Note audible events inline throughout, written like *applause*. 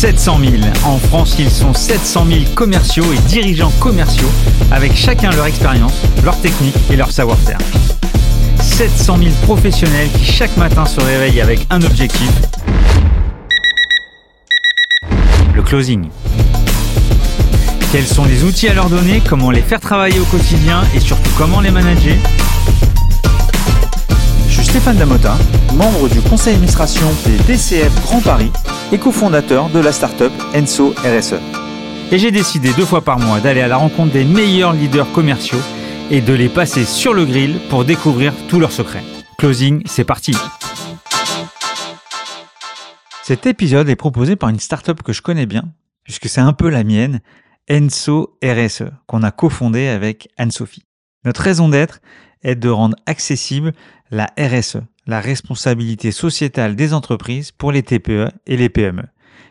700 000. En France, ils sont 700 000 commerciaux et dirigeants commerciaux, avec chacun leur expérience, leur technique et leur savoir-faire. 700 000 professionnels qui chaque matin se réveillent avec un objectif, le closing. Quels sont les outils à leur donner, comment les faire travailler au quotidien et surtout comment les manager? Je suis Stéphane Damota, membre du conseil d'administration des DCF Grand Paris et cofondateur de la startup Enso RSE. Et j'ai décidé deux fois par mois d'aller à la rencontre des meilleurs leaders commerciaux et de les passer sur le grill pour découvrir tous leurs secrets. Closing, c'est parti Cet épisode est proposé par une startup que je connais bien, puisque c'est un peu la mienne, Enso RSE, qu'on a cofondé avec Anne-Sophie. Notre raison d'être est de rendre accessible la RSE, la responsabilité sociétale des entreprises pour les TPE et les PME.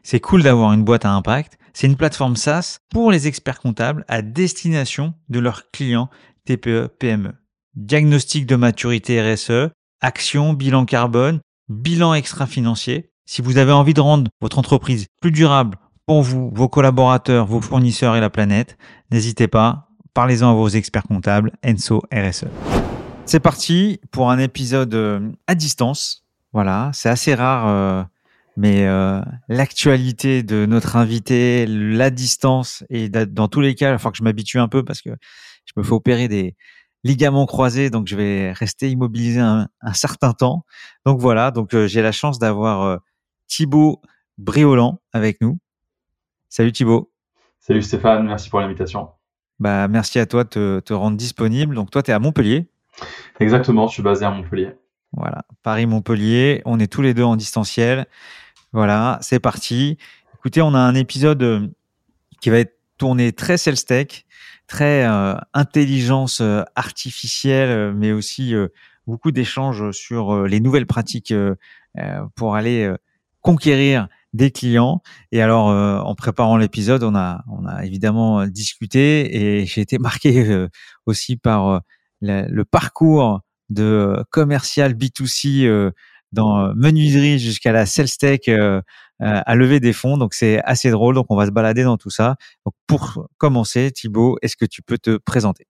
C'est cool d'avoir une boîte à impact. C'est une plateforme SaaS pour les experts comptables à destination de leurs clients TPE, PME. Diagnostic de maturité RSE, action, bilan carbone, bilan extra-financier. Si vous avez envie de rendre votre entreprise plus durable pour vous, vos collaborateurs, vos fournisseurs et la planète, n'hésitez pas, parlez-en à vos experts comptables, Enso RSE. C'est parti pour un épisode euh, à distance. Voilà, c'est assez rare, euh, mais euh, l'actualité de notre invité, la distance, et dans tous les cas, il faut que je m'habitue un peu parce que je me fais opérer des ligaments croisés, donc je vais rester immobilisé un, certain temps. Donc voilà, donc j'ai la chance d'avoir Thibaut Briolan avec nous. Salut Thibaut. Salut Stéphane, merci pour l'invitation. Bah, merci à toi de te rendre disponible. Donc toi, tu es à Montpellier. Exactement, je suis basé à Montpellier. Voilà, Paris-Montpellier, on est tous les deux en distanciel. Voilà, c'est parti. Écoutez, on a un épisode euh, qui va être tourné très sales tech, très euh, intelligence euh, artificielle, mais aussi beaucoup d'échanges sur les nouvelles pratiques pour aller conquérir des clients. Et alors, en préparant l'épisode, on a, on a évidemment discuté et *laughs* j'ai été marqué aussi par le, parcours de commercial B2C euh, dans euh, menuiserie jusqu'à la sales tech euh, à lever des fonds. Donc c'est assez drôle. Donc on va se balader dans tout ça. Donc pour commencer, Thibaut, est-ce que tu peux te présenter?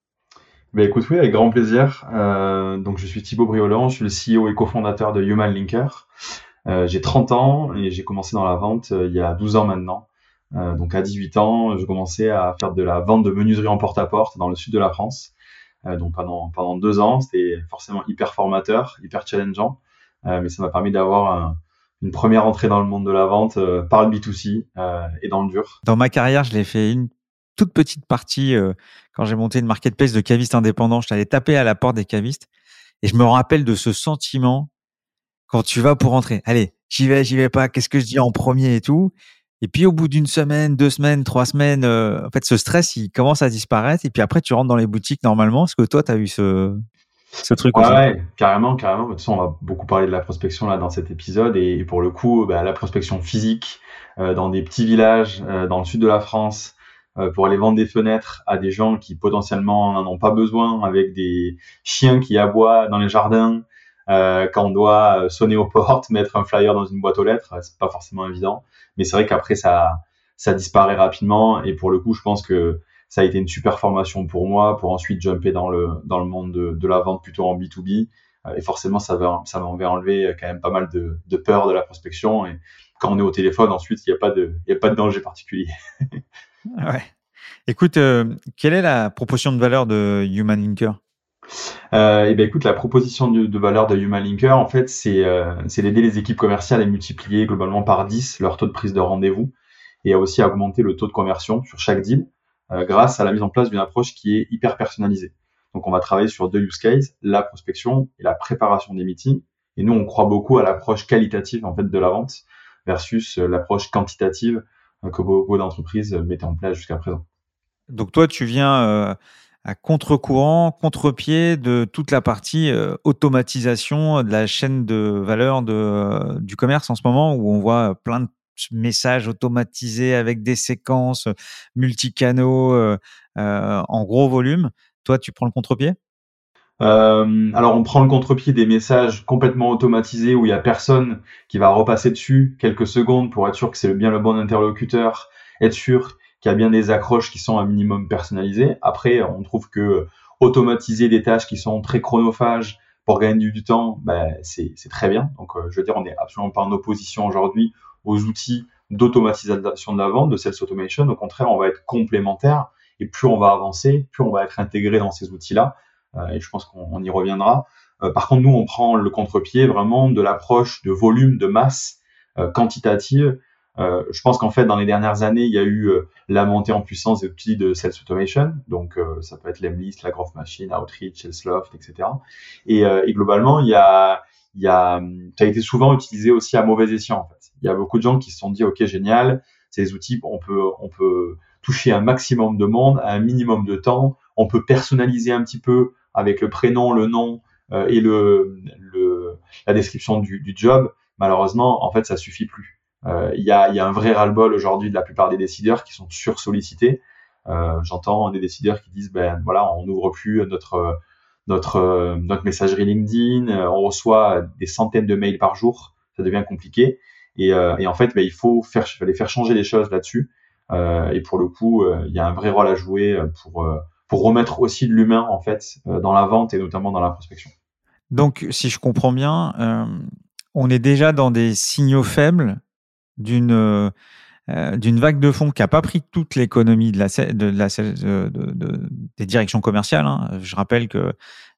Ben écoute, oui, avec grand plaisir. Euh, donc je suis Thibaut Briolan, je suis le CEO et cofondateur de Human Linker. Euh, j'ai 30 ans et j'ai commencé dans la vente il y a 12 ans maintenant. Euh, donc à 18 ans, je commençais à faire de la vente de menuiserie en porte-à-porte dans le sud de la France. Euh, donc pendant pendant deux ans, c'était forcément hyper formateur, hyper challengeant, euh, mais ça m'a permis d'avoir une première entrée dans le monde de la vente euh, par le B2C et dans le dur. Dans ma carrière, je l'ai fait une toute petite partie quand j'ai monté une marketplace de cavistes indépendants. Je t'allais taper à la porte des cavistes et je me rappelle de ce sentiment quand tu vas pour rentrer. Allez, j'y vais, j'y vais pas. Qu'est-ce que je dis en premier et tout? Et puis au bout d'une semaine, deux semaines, trois semaines, euh, en fait, ce stress, il commence à disparaître. Et puis après, tu rentres dans les boutiques normalement. Est-ce que toi, tu as eu ce, ce truc ouais, ouais, carrément, carrément. De toute façon, on va beaucoup parler de la prospection là dans cet épisode. Et pour le coup, bah, la prospection physique euh, dans des petits villages euh, dans le sud de la France pour aller vendre des fenêtres à des gens qui potentiellement n'en ont pas besoin, avec des chiens qui aboient dans les jardins. quand on doit sonner aux *laughs* portes, mettre un flyer dans une boîte aux lettres, c'est pas forcément évident. Mais c'est vrai qu'après, ça, ça disparaît rapidement. Et pour le coup, je pense que ça a été une super formation pour moi pour ensuite jumper dans le, dans le monde de, de la vente plutôt en B2B. Euh, et forcément, ça va, ça m'avait enlevé quand même pas mal de, de peur de la prospection. Et quand on est au téléphone, ensuite, il n'y a pas de, il a pas de danger particulier. *laughs* ouais. Écoute, euh, quelle est la proportion de valeur de Human Linker euh, et ben écoute, la proposition de, valeur de Human Linker, en fait, c'est euh, d'aider les équipes commerciales à multiplier globalement par 10 leur taux de prise de rendez-vous et à aussi augmenter le taux de conversion sur chaque deal euh, grâce à la mise en place d'une approche qui est hyper personnalisée. Donc, on va travailler sur deux use cases, la prospection et la préparation des meetings. Et nous, on croit beaucoup à l'approche qualitative en fait de la vente versus euh, l'approche quantitative euh, que beaucoup d'entreprises mettaient en place jusqu'à présent. Donc, toi, tu viens contre-courant, contre-pied de toute la partie euh, automatisation de la chaîne de valeur de, euh, du commerce en ce moment, où on voit plein de messages automatisés avec des séquences multicanaux euh, en gros volume. Toi, tu prends le contre-pied? Alors on prend le contre-pied des messages complètement automatisés où il y a personne qui va repasser dessus quelques secondes pour être sûr que c'est bien le bon interlocuteur, être sûr qu'il y a bien des accroches qui sont un minimum personnalisées. Après, on trouve que automatiser des tâches qui sont très chronophages pour gagner du temps, ben, c'est très bien. Donc, euh, je veux dire, on n'est absolument pas en opposition aujourd'hui aux outils d'automatisation de la vente, de sales automation. Au contraire, on va être complémentaire et plus on va avancer, plus on va être intégré dans ces outils-là. Euh, et je pense qu'on y reviendra. Euh, par contre, nous, on prend le contre-pied vraiment de l'approche de volume, de masse quantitative euh, je pense qu'en fait, dans les dernières années, il y a eu euh, la montée en puissance des outils de sales automation. Donc, euh, ça peut être Lemlist, la Growth Machine, Outreach, Salesloft, etc. Et, et globalement, il y a, il y a, ça a été souvent utilisé aussi à mauvais escient. En fait. Il y a beaucoup de gens qui se sont dit, ok, génial, ces outils, on peut, on peut toucher un maximum de monde un minimum de temps. On peut personnaliser un petit peu avec le prénom, le nom et le, le, la description du, du job. Malheureusement, en fait, ça suffit plus. Euh, il y, a, y, a, un vrai ras-le-bol aujourd'hui de la plupart des décideurs qui sont sursollicités. Euh, J'entends des décideurs qui disent ben voilà, on n'ouvre plus notre notre notre messagerie LinkedIn, euh, on reçoit des centaines de mails par jour, ça devient compliqué. Et, euh, et en fait, ben, il faut faire fallait faire changer les choses là-dessus. Euh, et pour le coup, il y a un vrai rôle à jouer pour pour remettre aussi de l'humain en fait dans la vente et notamment dans la prospection. Donc, si je comprends bien, on est déjà dans des signaux faibles d'une euh, euh, d'une vague de fonds qui n'a pas pris toute l'économie de la, de, la de, de, des directions commerciales. Hein. Je rappelle que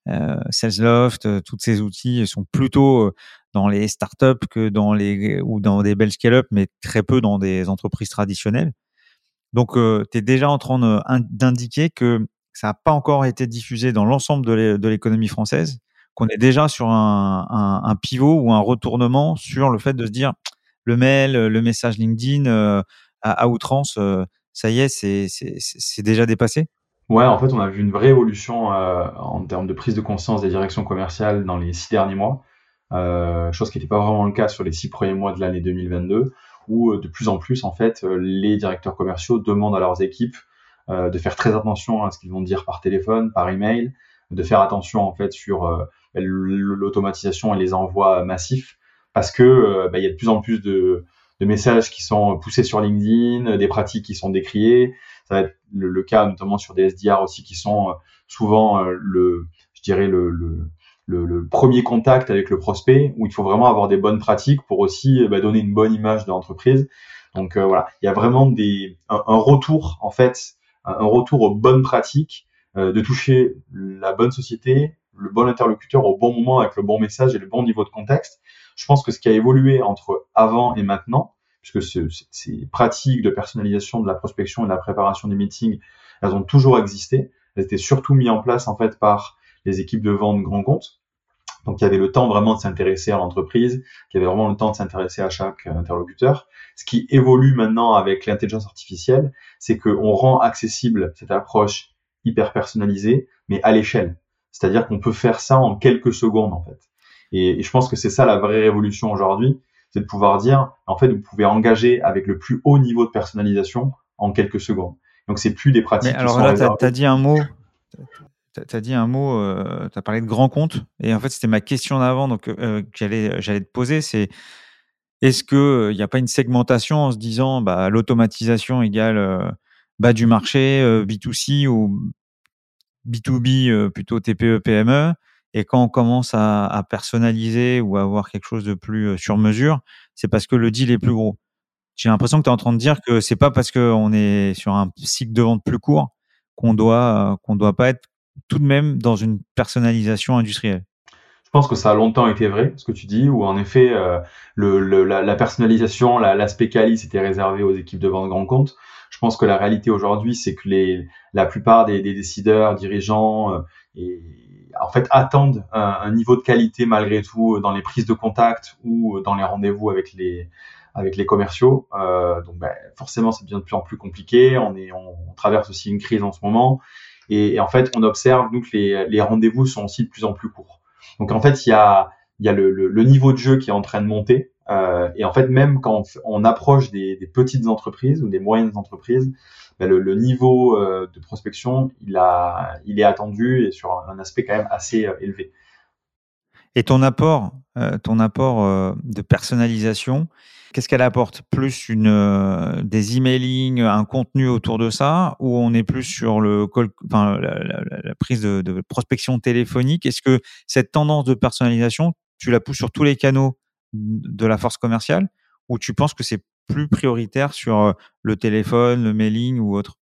euh, Salesloft, euh, tous ces outils sont plutôt dans les startups que dans les ou dans des belles scale-up, mais très peu dans des entreprises traditionnelles. Donc, euh, tu es déjà en train d'indiquer que ça n'a pas encore été diffusé dans l'ensemble de l'économie française, qu'on est déjà sur un, un, un, pivot ou un retournement sur le fait de se dire le mail, le message LinkedIn euh, à, outrance, euh, ça y est, c'est déjà dépassé? Ouais, en fait, on a vu une vraie évolution euh, en termes de prise de conscience des directions commerciales dans les six derniers mois, chose qui n'était pas vraiment le cas sur les six premiers mois de l'année 2022, où de plus en plus, en fait, les directeurs commerciaux demandent à leurs équipes de faire très attention à ce qu'ils vont dire par téléphone, par email, de faire attention en fait sur l'automatisation et les envois massifs parce que euh, bah, il y a de plus en plus de, de, messages qui sont poussés sur LinkedIn, des pratiques qui sont décriées. Ça va être le, cas notamment sur des SDR aussi qui sont euh, souvent euh, le, je dirais le, le le, premier contact avec le prospect, où il faut vraiment avoir des bonnes pratiques pour aussi bah, donner une bonne image de l'entreprise. Donc voilà, il y a vraiment des, un, retour en fait, un, retour aux bonnes pratiques, de toucher la bonne société, le bon interlocuteur au bon moment avec le bon message et le bon niveau de contexte. Je pense que ce qui a évolué entre avant et maintenant, puisque ces pratiques de personnalisation de la prospection et de la préparation des meetings, elles ont toujours existé. Elles étaient surtout mises en place en fait par les équipes de vente grand compte. Donc il y avait le temps vraiment de s'intéresser à l'entreprise, il y avait vraiment le temps de s'intéresser à chaque interlocuteur. Ce qui évolue maintenant avec l'intelligence artificielle, c'est qu'on rend accessible cette approche hyper personnalisée, mais à l'échelle. C'est-à-dire qu'on peut faire ça en quelques secondes en fait. Et, je pense que c'est ça la vraie révolution aujourd'hui, c'est de pouvoir dire, en fait, vous pouvez engager avec le plus haut niveau de personnalisation en quelques secondes. Donc c'est plus des pratiques. Mais alors là, tu as, dit un mot. Tu as dit un mot, euh, tu as parlé de grand compte, et en fait, c'était ma question d'avant, donc euh, j'allais te poser, c'est est-ce qu'il n'y euh, a pas une segmentation en se disant bah, l'automatisation égale euh, bas du marché, B2C ou B2B plutôt TPE, PME et quand on commence à, à, personnaliser ou à avoir quelque chose de plus sur mesure, c'est parce que le deal est plus gros. J'ai l'impression que tu es en train de dire que c'est pas parce qu'on est sur un cycle de vente plus court qu'on doit qu'on doit pas être tout de même dans une personnalisation industrielle. Je pense que ça a longtemps été vrai, ce que tu dis, où en effet, euh, le, le, la, la, personnalisation, l'aspect quali, c'était réservé aux équipes de vente grand compte. Je pense que la réalité aujourd'hui, c'est que les, la plupart des, des décideurs, dirigeants euh, et en fait attendent un, niveau de qualité malgré tout dans les prises de contact ou dans les rendez-vous avec les avec les commerciaux. Euh, donc ben, forcément, c'est bien de plus en plus compliqué. On est on, traverse aussi une crise en ce moment et, en fait, on observe nous que les, rendez-vous sont aussi de plus en plus courts. Donc en fait, il y a il y a le, le, niveau de jeu qui est en train de monter et en fait, même quand on, approche des, petites entreprises ou des moyennes entreprises, ben, le, niveau de prospection, il, est attendu et sur un aspect quand même assez élevé. Et ton apport, ton apport de personnalisation, Qu'est-ce qu'elle apporte? Plus une, euh, des emailing, un contenu autour de ça, ou on est plus sur le la, prise de, prospection téléphonique? Est-ce que cette tendance de personnalisation, tu la pousses sur tous les canaux de la force commerciale, ou tu penses que c'est plus prioritaire sur le téléphone, le mailing ou autre?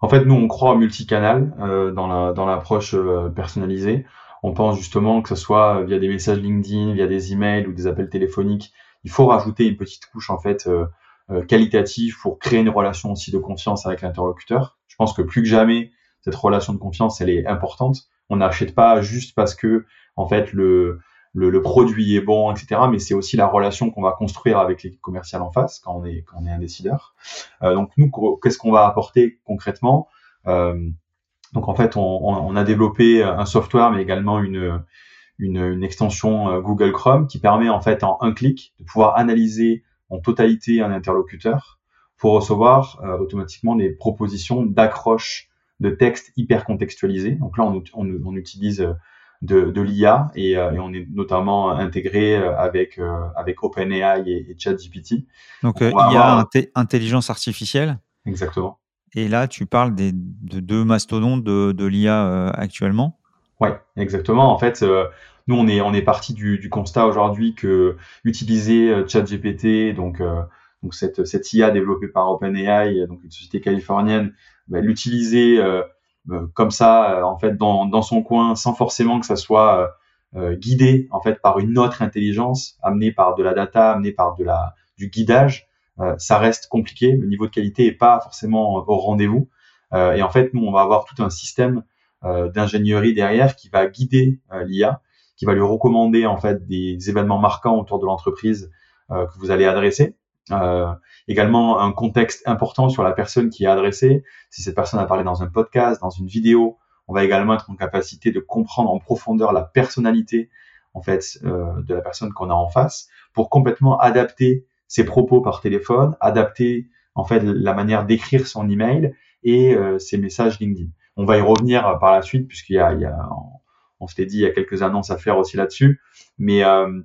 En fait, nous, on croit au multicanal dans l'approche personnalisée. On pense justement que ce soit via des messages LinkedIn, via des emails ou des appels téléphoniques, il faut rajouter une petite couche en fait qualitative pour créer une relation aussi de confiance avec l'interlocuteur. Je pense que plus que jamais, cette relation de confiance, elle est importante. On n'achète pas juste parce que en fait le, le, produit est bon, etc. Mais c'est aussi la relation qu'on va construire avec l'équipe commerciale en face quand on est quand un décideur. Euh, donc nous, qu'est-ce qu'on va apporter concrètement? Donc en fait, on, a développé un software, mais également une extension euh, Google Chrome qui permet en fait en un clic de pouvoir analyser en totalité un interlocuteur pour recevoir euh, automatiquement des propositions d'accroche de texte hyper contextualisé. Donc là, on, utilise euh, de, de l'IA et, et, on est notamment intégré avec avec OpenAI et, et ChatGPT. Donc IA, intelligence artificielle. Exactement. Et là, tu parles des, de deux mastodontes de, de l'IA actuellement. Ouais, exactement. En fait, euh, nous on est on est parti du, du constat aujourd'hui que utiliser euh, ChatGPT, donc euh, donc cette cette IA développée par OpenAI, donc une société californienne, bah, l'utiliser comme ça en fait dans son coin sans forcément que ça soit guidé en fait par une autre intelligence amenée par de la data, amenée par du guidage, ça reste compliqué. Le niveau de qualité est pas forcément au rendez-vous. et en fait, nous on va avoir tout un système euh, d'ingénierie derrière qui va guider euh, l'IA, qui va lui recommander en fait des événements marquants autour de l'entreprise euh, que vous allez adresser. Également un contexte important sur la personne qui est adressée. Si cette personne a parlé dans un podcast, dans une vidéo, on va également être en capacité de comprendre en profondeur la personnalité en fait de la personne qu'on a en face pour complètement adapter ses propos par téléphone, adapter en fait la manière d'écrire son email et ses messages LinkedIn. On va y revenir euh, par la suite puisqu'il y a, il y a on, s'était dit il y a quelques annonces à faire aussi là-dessus, mais euh,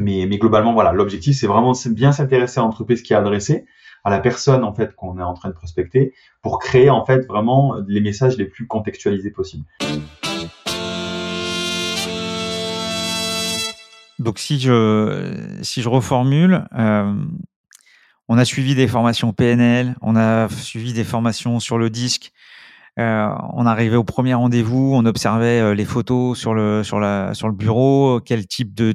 mais, globalement voilà, l'objectif c'est vraiment bien s'intéresser à l'entreprise qui est adressée, à la personne en fait qu'on est en train de prospecter, pour créer en fait vraiment les messages les plus contextualisés possibles. Donc si je reformule, euh, on a suivi des formations PNL, on a suivi des formations sur le disque, euh, on arrivait au premier rendez-vous, on observait euh, les photos sur le sur le bureau, quel type de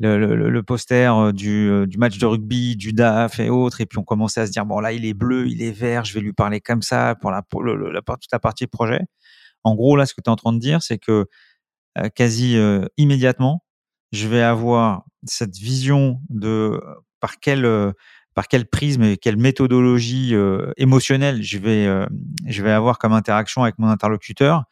le, le, poster euh, du, du, match de rugby, du DAF et autres, et puis on commençait à se dire bon là il est bleu, il est vert, je vais lui parler comme ça pour la pour le, la toute la partie projet. En gros là ce que tu es en train de dire c'est que quasi immédiatement je vais avoir cette vision de par quel par quel prisme et quelle méthodologie euh, émotionnelle je vais, euh, je vais avoir comme interaction avec mon interlocuteur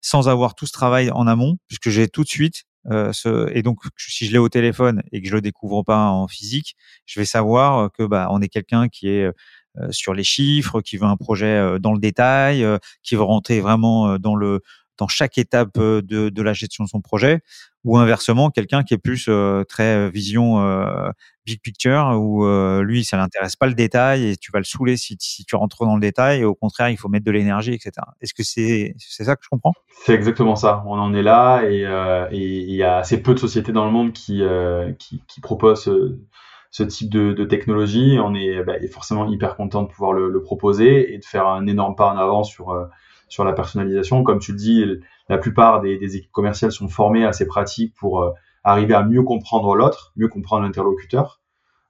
sans avoir tout ce travail en amont, puisque j'ai tout de suite euh, ce, et donc si je l'ai au téléphone et que je le découvre pas en physique, je vais savoir que bah on est quelqu'un qui est sur les chiffres, qui veut un projet dans le détail, qui veut rentrer vraiment dans le dans chaque étape de, de la gestion de son projet, ou inversement quelqu'un qui est plus très vision big picture où euh, lui, ça l'intéresse pas le détail et tu vas le saouler si, tu rentres dans le détail. Et au contraire, il faut mettre de l'énergie, etc. Est-ce que c'est c'est ça que je comprends? C'est exactement ça. On en est là et euh, il y a assez peu de sociétés dans le monde qui euh, qui, qui, proposent ce, type de, de, technologie. On est bah, forcément hyper content de pouvoir le, le, proposer et de faire un énorme pas en avant sur euh, sur la personnalisation. Comme tu le dis, la plupart des, équipes commerciales sont formées à ces pratiques pour euh, arriver à mieux comprendre l'autre, mieux comprendre l'interlocuteur,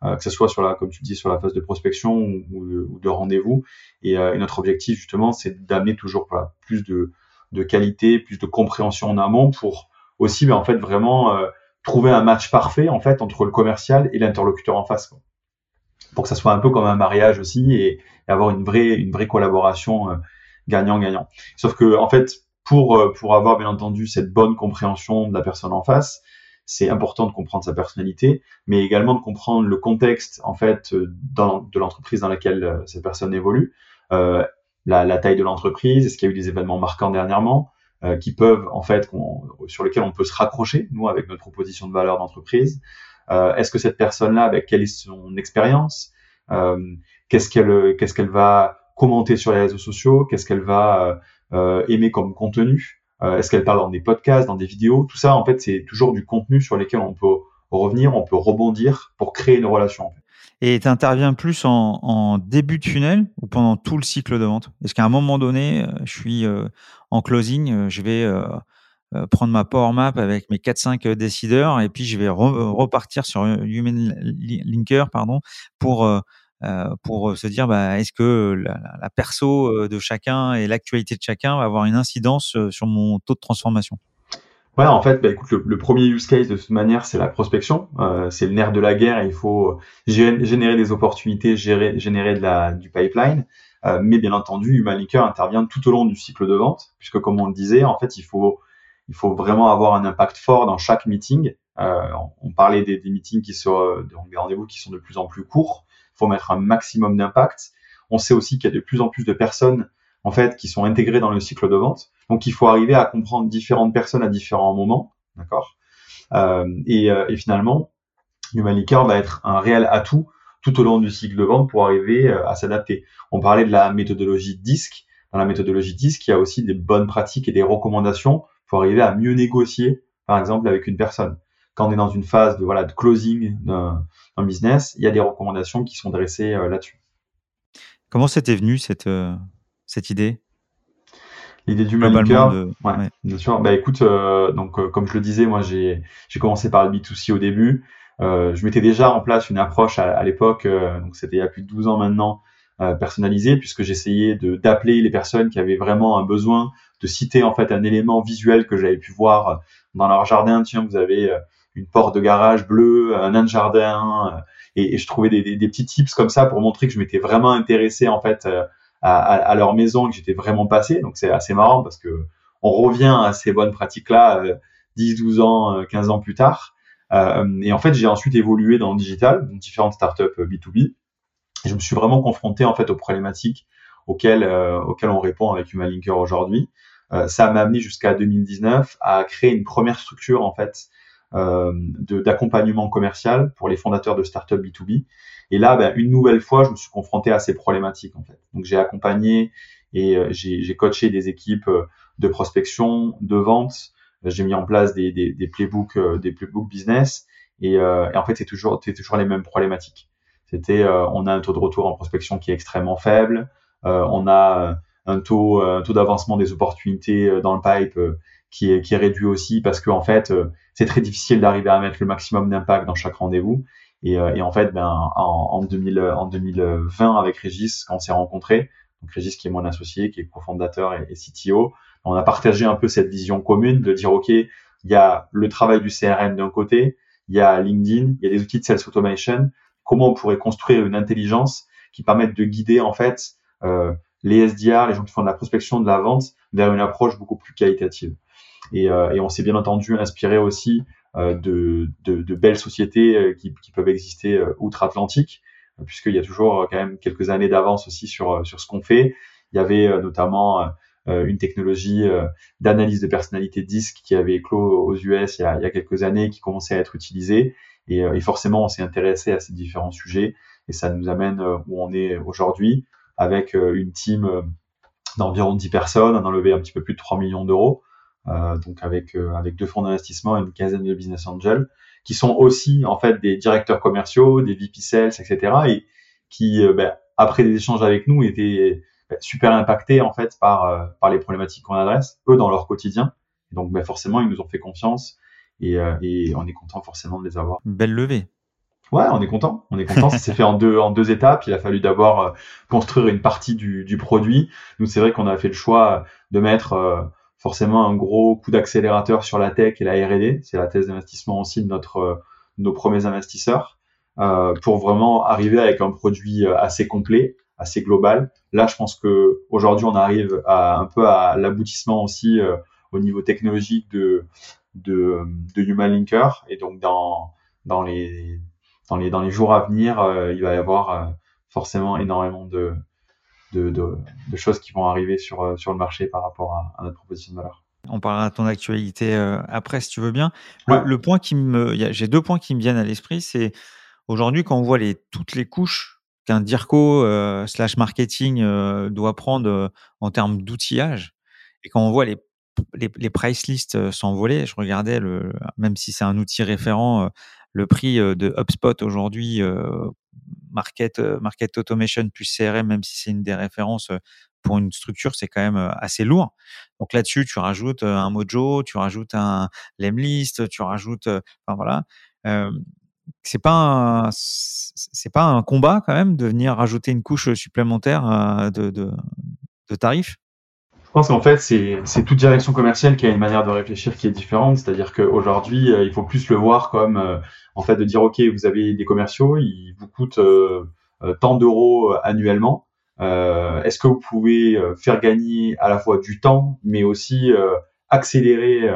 euh, que ce soit sur la, comme tu dis, sur la phase de prospection ou, de, rendez-vous. Euh, et, notre objectif justement, c'est d'amener toujours plus de, qualité, plus de compréhension en amont pour aussi, ben, en fait, vraiment trouver un match parfait en fait entre le commercial et l'interlocuteur en face, pour que ça soit un peu comme un mariage aussi et, avoir une vraie, une vraie collaboration gagnant-gagnant. Sauf que en fait, pour pour avoir bien entendu cette bonne compréhension de la personne en face, c'est important de comprendre sa personnalité, mais également de comprendre le contexte en fait dans, de l'entreprise dans laquelle cette personne évolue, la, la, taille de l'entreprise, est-ce qu'il y a eu des événements marquants dernièrement, qui peuvent en fait sur lesquels on peut se raccrocher nous avec notre proposition de valeur d'entreprise. est-ce que cette personne-là, ben, quelle est son expérience Qu'est-ce qu'elle qu'est-ce qu'elle va commenter sur les réseaux sociaux Qu'est-ce qu'elle va euh, aimer comme contenu. Euh, Est-ce qu'elle parle dans des podcasts, dans des vidéos? Tout ça, en fait, c'est toujours du contenu sur lequel on peut revenir, on peut rebondir pour créer une relation. Et tu interviens plus en, début de funnel ou pendant tout le cycle de vente? Est-ce qu'à un moment donné, euh, je suis en closing, je vais prendre ma power map avec mes 4-5 décideurs et puis je vais repartir sur Human Linker pardon, pour euh, pour se dire bah, est-ce que la, la, perso euh, de chacun et l'actualité de chacun va avoir une incidence euh, sur mon taux de transformation? Ouais, en fait, bah, écoute, le, premier use case de toute manière, c'est la prospection. Euh, c'est le nerf de la guerre. Et il faut générer des opportunités, gérer, générer de la, du pipeline. Euh, mais bien entendu, Humalinker intervient tout au long du cycle de vente, puisque comme on le disait, en fait, il faut, il faut vraiment avoir un impact fort dans chaque meeting. Euh, on parlait des, des meetings qui sont, des rendez-vous qui sont de plus en plus courts faut mettre un maximum d'impact. On sait aussi qu'il y a de plus en plus de personnes en fait qui sont intégrées dans le cycle de vente. Donc il faut arriver à comprendre différentes personnes à différents moments, d'accord? Euh, et, euh, et, finalement, Humanicare va être un réel atout tout au long du cycle de vente pour arriver euh, à s'adapter. On parlait de la méthodologie DISC. Dans la méthodologie DISC, il y a aussi des bonnes pratiques et des recommandations pour arriver à mieux négocier, par exemple, avec une personne quand on est dans une phase de voilà de closing d'un business, il y a des recommandations qui sont dressées euh, là-dessus. Comment c'était venu cette euh, cette idée? L'idée du maker, ouais, bien sûr. Bah écoute, euh, donc comme je le disais, moi j'ai j'ai commencé par le B2C au début. je mettais déjà en place une approche à, l'époque, donc c'était il y a plus de 12 ans maintenant, personnalisée, puisque j'essayais de d'appeler les personnes qui avaient vraiment un besoin, de citer en fait un élément visuel que j'avais pu voir dans leur jardin. Tiens, vous avez une porte de garage bleue, un nain de jardin, euh, et, je trouvais des, des, petits tips comme ça pour montrer que je m'étais vraiment intéressé en fait euh, à, à, leur maison, que j'étais vraiment passé. Donc c'est assez marrant parce que on revient à ces bonnes pratiques-là 10, euh, 12 ans, 15 ans plus tard. et en fait, j'ai ensuite évolué dans le digital, dans différentes startups B2B. Et je me suis vraiment confronté en fait aux problématiques auxquelles, auxquelles on répond avec Humalinker aujourd'hui. ça m'a amené jusqu'à 2019 à créer une première structure en fait d'accompagnement commercial pour les fondateurs de startups B2B. Et là, ben, une nouvelle fois, je me suis confronté à ces problématiques en fait. Donc j'ai accompagné et euh, j'ai coaché des équipes euh, de prospection, de vente. J'ai mis en place des, des, des playbooks, des playbooks business. Et, et en fait, c'est toujours, toujours les mêmes problématiques. C'était, on a un taux de retour en prospection qui est extrêmement faible. on a un taux, un taux d'avancement des opportunités dans le pipe qui est, qui est réduit aussi parce que en fait, euh, c'est très difficile d'arriver à mettre le maximum d'impact dans chaque rendez-vous. Et, euh, et, en fait, ben, en, en, 2000, en 2020, avec Régis, quand on s'est rencontrés, donc Régis qui est mon associé, qui est cofondateur et, et CTO, on a partagé un peu cette vision commune de dire, OK, il y a le travail du CRM d'un côté, il y a LinkedIn, il y a des outils de sales automation. Comment on pourrait construire une intelligence qui permette de guider en fait euh, les SDR, les gens qui font de la prospection, de la vente, vers une approche beaucoup plus qualitative. Et, euh, et on s'est bien entendu inspiré aussi euh, de, de, de, belles sociétés euh, qui, qui peuvent exister outre-Atlantique, puisqu'il y a toujours quand même quelques années d'avance aussi sur, sur ce qu'on fait. Il y avait notamment une technologie d'analyse de personnalité disque qui avait éclos aux US il y a, il y a quelques années, qui commençait à être utilisée. Et, et forcément, on s'est intéressé à ces différents sujets et ça nous amène où on est aujourd'hui avec une team d'environ 10 personnes. On a un petit peu plus de 3 millions d'euros. Euh, donc avec euh, avec deux fonds d'investissement et une quinzaine de business angels qui sont aussi en fait des directeurs commerciaux, des VP sales, etc. et qui euh, ben, après des échanges avec nous étaient ben, super impactés en fait par par les problématiques qu'on adresse eux dans leur quotidien. Et donc ben, forcément ils nous ont fait confiance et, et on est content forcément de les avoir. Belle levée. Ouais, on est content. On est content. ça s'est fait en deux, en deux étapes. Il a fallu d'abord construire une partie du, du produit. Nous, c'est vrai qu'on a fait le choix de mettre forcément un gros coup d'accélérateur sur la tech et la R&D. C'est la thèse d'investissement aussi de notre euh, nos premiers investisseurs euh, pour vraiment arriver avec un produit euh, assez complet, assez global. Là, je pense que aujourd'hui, on arrive à un peu à l'aboutissement aussi au niveau technologique de de, de Human Linker. Et donc, dans, dans, les, dans, les, dans les jours à venir, il va y avoir forcément énormément de, de, de, choses qui vont arriver sur, sur le marché par rapport à, à notre proposition de valeur. On parlera de ton actualité après, si tu veux bien. Le, point qui me, j'ai deux points qui me viennent à l'esprit. C'est aujourd'hui quand on voit les, toutes les couches qu'un DIRCO slash marketing doit prendre en termes d'outillage, et quand on voit les, les, les price lists s'envoler, je regardais le, même si c'est un outil référent, le prix de HubSpot aujourd'hui, market, market automation plus CRM, même si c'est une des références pour une structure, c'est quand même assez lourd. Donc là-dessus, tu rajoutes un Mojo, tu rajoutes un Lemlist, tu rajoutes, enfin voilà. c'est pas c'est pas un combat quand même de venir rajouter une couche supplémentaire de, de tarifs? Je pense qu'en fait, c'est toute direction commerciale qui a une manière de réfléchir qui est différente. C'est-à-dire qu'aujourd'hui, il faut plus le voir comme, en fait, de dire, OK, vous avez des commerciaux, ils vous coûtent tant d'euros annuellement. Euh, est-ce que vous pouvez euh, faire gagner à la fois du temps, mais aussi euh, accélérer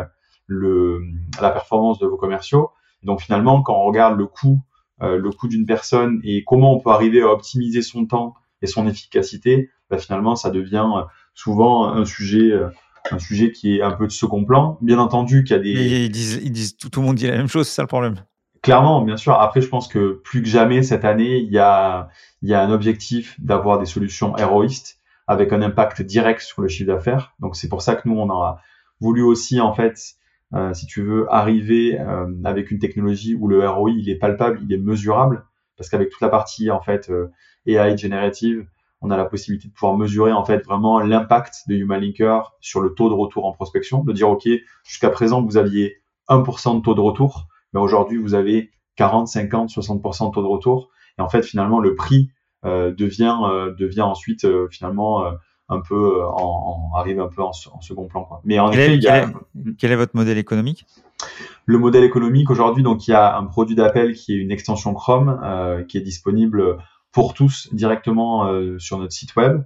le, la performance de vos commerciaux? Donc finalement, quand on regarde le coût, le coût d'une personne et comment on peut arriver à optimiser son temps et son efficacité, bah finalement, ça devient souvent un sujet un sujet qui est un peu de second plan. Bien entendu qu'il y a des... ils disent, ils disent tout, tout, le monde dit la même chose, c'est ça le problème. Clairement, bien sûr. Après, je pense que plus que jamais cette année, il y a, il y a un objectif d'avoir des solutions héroïstes avec un impact direct sur le chiffre d'affaires. Donc c'est pour ça que nous on a voulu aussi en fait, euh, si tu veux, arriver euh, avec une technologie où le ROI il est palpable, il est mesurable, parce qu'avec toute la partie en fait euh, AI générative, on a la possibilité de pouvoir mesurer en fait vraiment l'impact de Human Linker sur le taux de retour en prospection, de dire ok, jusqu'à présent vous aviez 1% de taux de retour, mais aujourd'hui vous avez 40, 50, 60% de taux de retour. Et en fait, finalement, le prix euh, devient euh, devient ensuite euh, finalement un peu en, arrive un peu en, second plan. Quoi. Mais en quel effet, est, il y a... quel, est, votre modèle économique? Le modèle économique aujourd'hui, donc il y a un produit d'appel qui est une extension Chrome qui est disponible pour tous directement euh, sur notre site web.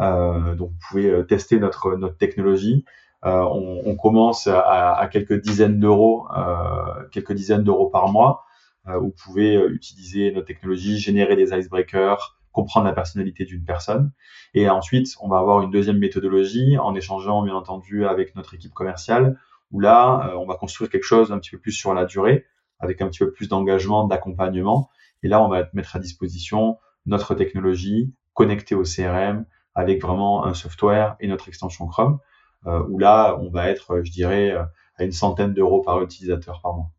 Euh, donc vous pouvez tester notre notre technologie. Euh, on, on, commence à, à quelques dizaines d'euros, euh, quelques dizaines d'euros par mois. Euh, vous pouvez utiliser notre technologie, générer des icebreakers, comprendre la personnalité d'une personne. Et ensuite, on va avoir une deuxième méthodologie en échangeant, bien entendu, avec notre équipe commerciale, où là, on va construire quelque chose un petit peu plus sur la durée, avec un petit peu plus d'engagement, d'accompagnement. Et là, on va mettre à disposition notre technologie connectée au CRM, avec vraiment un software et notre extension Chrome. Euh, où là, on va être, je dirais, euh, à une centaine d'euros par utilisateur par mois.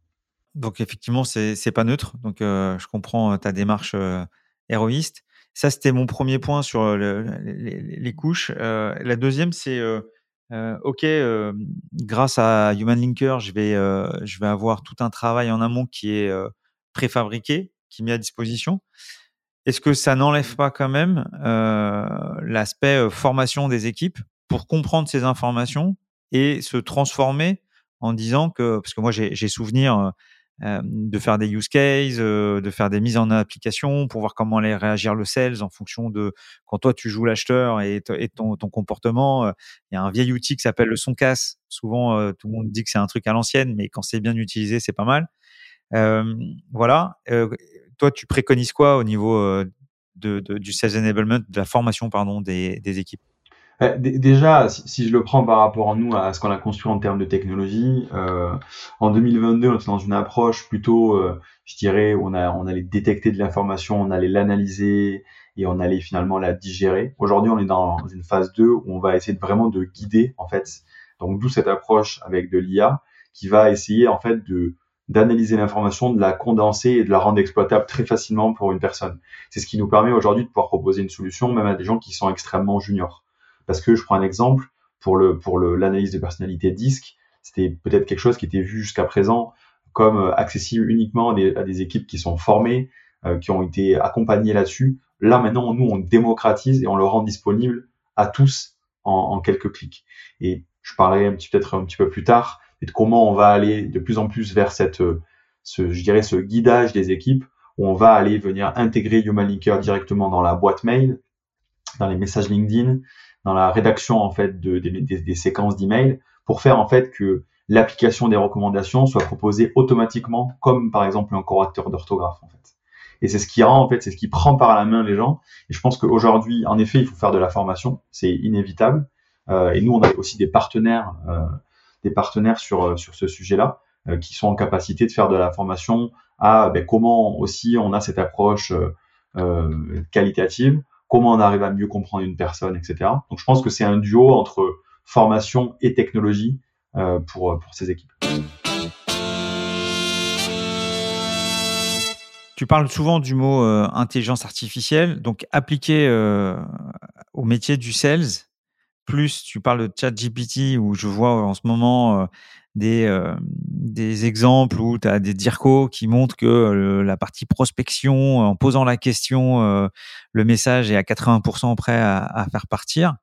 Donc effectivement, c'est pas neutre. Donc euh, je comprends ta démarche héroïste. Ça, c'était mon premier point sur les, couches. la deuxième, c'est OK, grâce à Human Linker, je vais, je vais avoir tout un travail en amont qui est préfabriqué, qui est mis à disposition. Est-ce que ça n'enlève pas quand même l'aspect formation des équipes pour comprendre ces informations et se transformer en disant que, parce que moi j'ai souvenir euh, euh, de faire des use cases, euh, de faire des mises en application pour voir comment allait réagir le sales en fonction de quand toi tu joues l'acheteur et, ton comportement. Il y a un vieil outil qui s'appelle le son casse. Souvent tout le monde dit que c'est un truc à l'ancienne, mais quand c'est bien utilisé, c'est pas mal. voilà. Toi, tu préconises quoi au niveau de, du sales enablement, de la formation pardon des, des équipes? Bah, déjà, si, je le prends par rapport à nous, à ce qu'on a construit en termes de technologie, euh, en 2022, on était dans une approche plutôt, euh, je dirais, on, a, on allait détecter de l'information, on allait l'analyser et on allait finalement la digérer. Aujourd'hui, on est dans une phase 2 où on va essayer de vraiment de guider, en fait. Donc, d'où cette approche avec de l'IA qui va essayer, en fait, de d'analyser l'information, de la condenser et de la rendre exploitable très facilement pour une personne. C'est ce qui nous permet aujourd'hui de pouvoir proposer une solution même à des gens qui sont extrêmement juniors. Parce que je prends un exemple pour le pour l'analyse de personnalité disque, c'était peut-être quelque chose qui était vu jusqu'à présent comme euh, accessible uniquement à des, équipes qui sont formées, euh, qui ont été accompagnées là-dessus. Là maintenant, nous on démocratise et on le rend disponible à tous en, quelques clics. Et je parlerai un petit peut-être un petit peu plus tard de comment on va aller de plus en plus vers cette euh, ce, je dirais ce guidage des équipes où on va aller venir intégrer Human Linker directement dans la boîte mail, dans les messages LinkedIn, dans la rédaction en fait de, des, des, séquences d'emails pour faire en fait que l'application des recommandations soit proposée automatiquement, comme par exemple un correcteur d'orthographe en fait. Et c'est ce qui rend en fait, c'est ce qui prend par la main les gens. Et je pense qu'aujourd'hui, en effet, il faut faire de la formation, c'est inévitable. Euh, et nous, on a aussi des partenaires, euh, des partenaires sur euh, sur ce sujet-là, qui sont en capacité de faire de la formation à ben, comment aussi on a cette approche qualitative, comment on arrive à mieux comprendre une personne, etc. Donc, je pense que c'est un duo entre formation et technologie pour pour ces équipes. Tu parles souvent du mot euh, intelligence artificielle, donc appliqué euh, au métier du sales. Plus tu parles de chat GPT où je vois en ce moment des, des exemples où tu as des DIRCO qui montrent que la partie prospection, en posant la question, le message est à 80% prêt à, à, faire partir.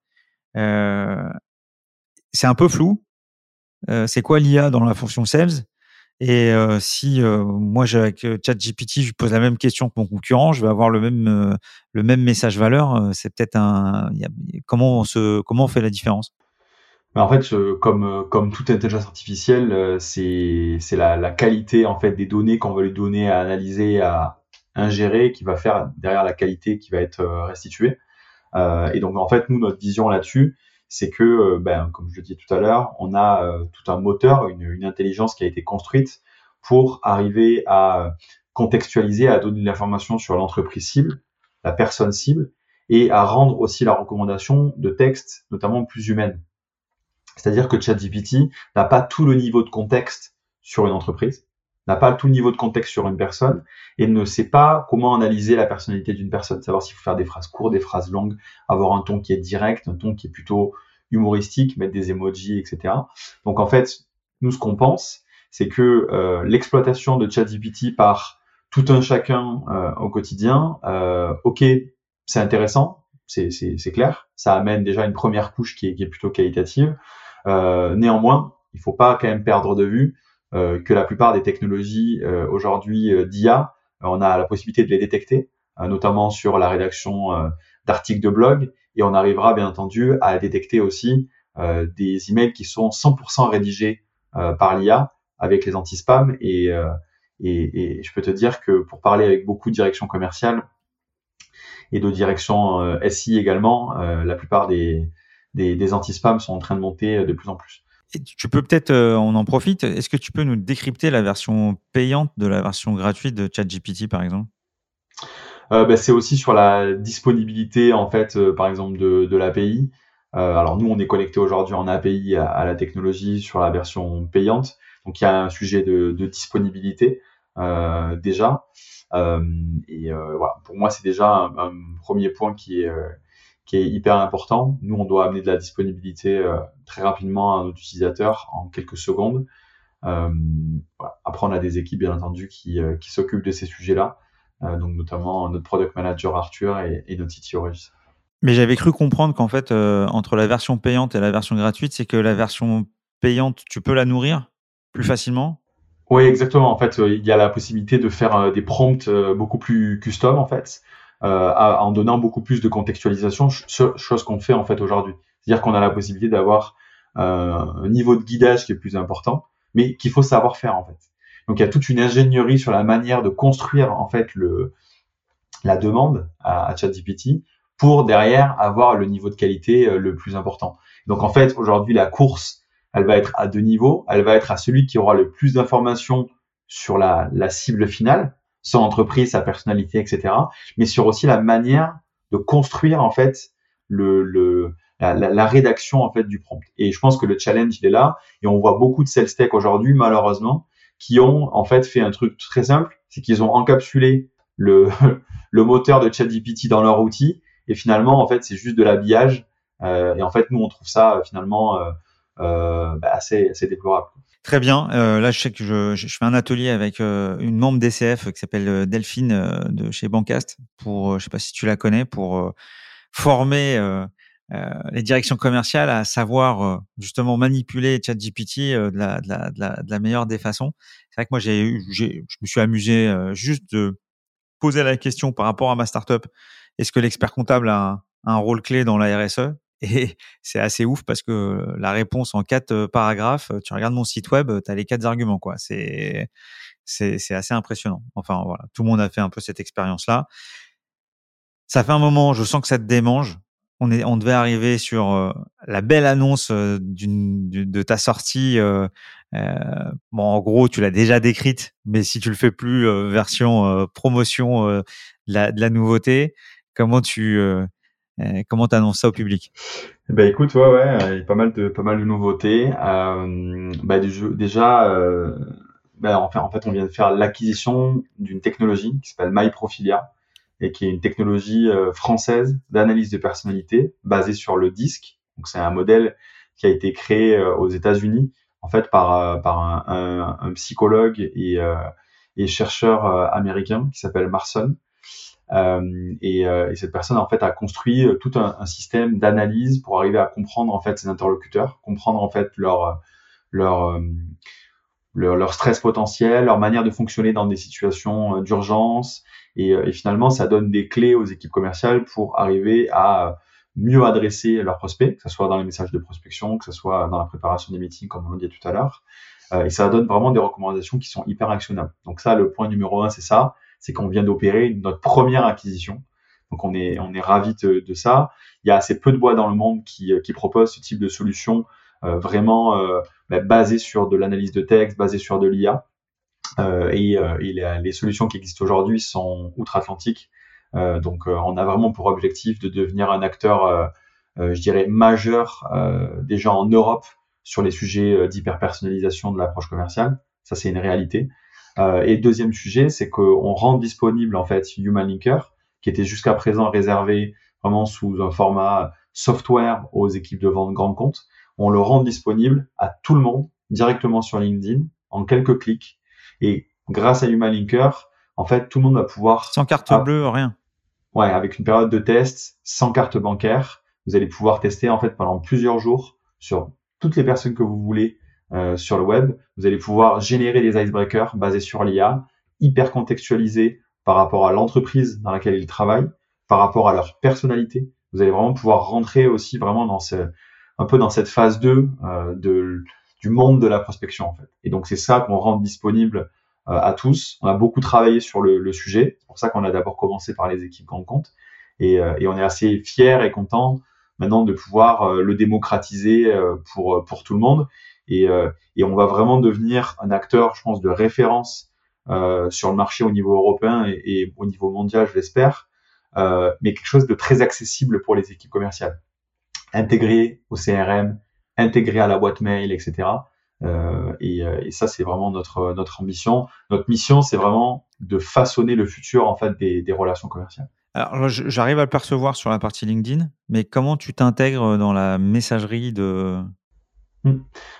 c'est un peu flou. c'est quoi l'IA dans la fonction sales? Et si moi, avec ChatGPT, je pose la même question que mon concurrent, je vais avoir le même le même message valeur. c'est peut-être un. comment on se comment on fait la différence? Bah, en fait, comme comme toute intelligence artificielle, c'est c'est la, la qualité en fait des données qu'on va lui donner à analyser, à ingérer, qui va faire derrière la qualité qui va être restituée. et donc en fait, nous notre vision là-dessus, c'est que, euh, ben, comme je le disais tout à l'heure, on a euh, tout un moteur, une, une, intelligence qui a été construite pour arriver à contextualiser, à donner de l'information sur l'entreprise cible, la personne cible, et à rendre aussi la recommandation de texte, notamment plus humaine. C'est-à-dire que ChatGPT n'a pas tout le niveau de contexte sur une entreprise, n'a pas tout le niveau de contexte sur une personne et ne sait pas comment analyser la personnalité d'une personne, savoir s'il faut faire des phrases courtes, des phrases longues, avoir un ton qui est direct, un ton qui est plutôt humoristique, mettre des emojis, etc. Donc en fait, nous ce qu'on pense, c'est que euh, l'exploitation de ChatGPT par tout un chacun euh, au quotidien, euh, ok, c'est intéressant, c'est clair, ça amène déjà une première couche qui est, qui est plutôt qualitative. néanmoins, il faut pas quand même perdre de vue euh, que la plupart des technologies euh, aujourd'hui euh, d'IA, on a la possibilité de les détecter, notamment sur la rédaction d'articles de blog, et on arrivera bien entendu à détecter aussi des emails qui sont 100% rédigés par l'IA avec les anti-spam. Et, je peux te dire que pour parler avec beaucoup de directions commerciales et de directions SI également, la plupart des, des, des anti-spam sont en train de monter de plus en plus tu peux peut-être, euh, on en profite, est-ce que tu peux nous décrypter la version payante de la version gratuite de ChatGPT par exemple? Euh, bah, C'est aussi sur la disponibilité en fait, euh, par exemple de, l'API. alors nous, on est connecté aujourd'hui en API à, la technologie sur la version payante, donc il y a un sujet de, disponibilité déjà. et voilà, pour moi, c'est déjà un, premier point qui est qui est hyper important. Nous, on doit amener de la disponibilité euh, très rapidement à notre utilisateur en quelques secondes. Euh, voilà. Après, on a des équipes, bien entendu, qui, euh, qui s'occupent de ces sujets-là, donc notamment notre product manager Arthur et, et notre CTO Régis. Mais j'avais cru comprendre qu'en fait, entre la version payante et la version gratuite, c'est que la version payante, tu peux la nourrir plus facilement? Oui, exactement. En fait, il y a la possibilité de faire des prompts beaucoup plus custom, en fait euh, en donnant beaucoup plus de contextualisation, chose qu'on fait en fait aujourd'hui. C'est-à-dire qu'on a la possibilité d'avoir euh, un niveau de guidage qui est plus important, mais qu'il faut savoir faire en fait. Donc il y a toute une ingénierie sur la manière de construire en fait le la demande à, à ChatGPT pour derrière avoir le niveau de qualité euh, le plus important. Donc en fait aujourd'hui la course elle va être à deux niveaux. Elle va être à celui qui aura le plus d'informations sur la, la cible finale, son entreprise, sa personnalité, etc. Mais sur aussi la manière de construire en fait le, le la, la, rédaction en fait du prompt. Et je pense que le challenge il est là. Et on voit beaucoup de sales tech aujourd'hui, malheureusement, qui ont en fait fait un truc très simple, c'est qu'ils ont encapsulé le, *laughs* le moteur de ChatGPT dans leur outil. Et finalement, en fait, c'est juste de l'habillage. Euh, et en fait, nous, on trouve ça finalement euh, euh, bah, assez, assez déplorable. Très bien. Euh, là, je sais que je, je, fais un atelier avec euh, une membre d'ECF qui s'appelle euh, Delphine euh, de chez Bancast. Pour, je sais pas si tu la connais, pour former les directions commerciales à savoir justement manipuler ChatGPT de la, de, la, de, la, de la meilleure des façons. C'est vrai que moi, j'ai, je me suis amusé juste de poser la question par rapport à ma startup. Est-ce que l'expert comptable a un rôle clé dans la RSE Et *laughs* c'est assez ouf parce que la réponse en quatre paragraphes, tu regardes mon site web, tu as les quatre arguments. quoi. C'est c'est assez impressionnant. Enfin voilà, tout le monde a fait un peu cette expérience-là. Ça fait un moment, je sens que ça te démange. On, est, on devait arriver sur la belle annonce d'une, de ta sortie. Bon, en gros, tu l'as déjà décrite, mais si tu le fais plus version promotion de la, de, la, nouveauté, comment tu comment annonces ça au public? Ben écoute, ouais, ouais, il y a pas mal de pas mal de nouveautés. Euh, bah, déjà, euh, bah, en, fait, en fait, on vient de faire l'acquisition d'une technologie qui s'appelle MyProfilia et qui est une technologie euh, française d'analyse de personnalité basée sur le disque. Donc c'est un modèle qui a été créé euh, aux États-Unis en fait par euh, par un, psychologue et chercheur américain qui s'appelle Marson. Et, et, cette personne en fait a construit tout un, système d'analyse pour arriver à comprendre en fait ses interlocuteurs, comprendre en fait leur leur leur, stress potentiel, leur manière de fonctionner dans des situations d'urgence, et, euh, finalement, ça donne des clés aux équipes commerciales pour arriver à mieux adresser leurs prospects, que ce soit dans les messages de prospection, que ce soit dans la préparation des meetings, comme on l'a dit tout à l'heure. Euh, et ça donne vraiment des recommandations qui sont hyper actionnables. Donc ça, le point numéro un, c'est ça, c'est qu'on vient d'opérer notre première acquisition. Donc on est on est ravi de, ça. Il y a assez peu de bois dans le monde qui, qui proposent ce type de solution euh, vraiment euh, bah, basée sur de l'analyse de texte, basée sur de l'IA. Euh, et, euh, et les, les, solutions qui existent aujourd'hui sont outre-Atlantique. Euh, donc, on a vraiment pour objectif de devenir un acteur, je dirais, majeur déjà en Europe sur les sujets d'hyper-personnalisation de l'approche commerciale. Ça, c'est une réalité. Euh, et deuxième sujet, c'est qu'on rend disponible en fait Human Linker, qui était jusqu'à présent réservé vraiment sous un format software aux équipes de vente grand compte. On le rend disponible à tout le monde directement sur LinkedIn en quelques clics et grâce à Human Linker, en fait, tout le monde va pouvoir... Sans carte bleue, rien. Ouais, avec une période de test, sans carte bancaire, vous allez pouvoir tester en fait pendant plusieurs jours sur toutes les personnes que vous voulez sur le web. Vous allez pouvoir générer des icebreakers basés sur l'IA, hyper contextualisés par rapport à l'entreprise dans laquelle ils travaillent, par rapport à leur personnalité. Vous allez vraiment pouvoir rentrer aussi vraiment dans ce, un peu dans cette phase 2 euh, de du monde de la prospection en fait. Et donc c'est ça qu'on rend disponible euh, à tous. On a beaucoup travaillé sur le, le sujet. C'est pour ça qu'on a d'abord commencé par les équipes grand compte. Et, euh, et on est assez fiers et contents maintenant de pouvoir euh, le démocratiser pour, pour tout le monde. Et, et on va vraiment devenir un acteur, je pense, de référence sur le marché au niveau européen et, au niveau mondial, je l'espère, mais quelque chose de très accessible pour les équipes commerciales. Intégré au CRM, intégré à la boîte mail, etc. Euh, et, euh, et, ça, c'est vraiment notre notre ambition. Notre mission, c'est vraiment de façonner le futur en fait des, des relations commerciales. Alors, j'arrive à le percevoir sur la partie LinkedIn, mais comment tu t'intègres dans la messagerie de hmm.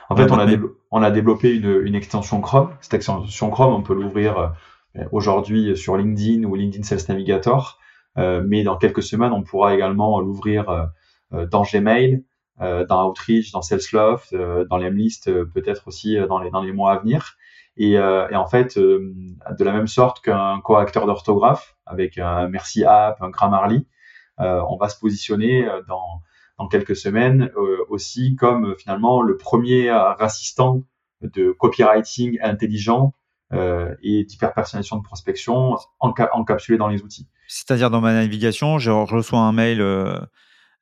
En fait, on a, on a développé une, une, extension Chrome. Cette extension Chrome, on peut l'ouvrir euh, aujourd'hui sur LinkedIn ou LinkedIn Sales Navigator, euh, mais dans quelques semaines, on pourra également l'ouvrir euh, dans Gmail, euh, dans Outreach, dans Salesloft, dans l'Emlist, euh, peut-être aussi dans les dans les mois à venir. Et, et en fait, de la même sorte qu'un correcteur d'orthographe avec un Merci App, un Grammarly, on va se positionner dans dans quelques semaines aussi comme finalement le premier assistant de copywriting intelligent euh, et d'hyperpersonnalisation de prospection encapsulé dans les outils. C'est-à-dire dans ma navigation, je reçois un mail euh,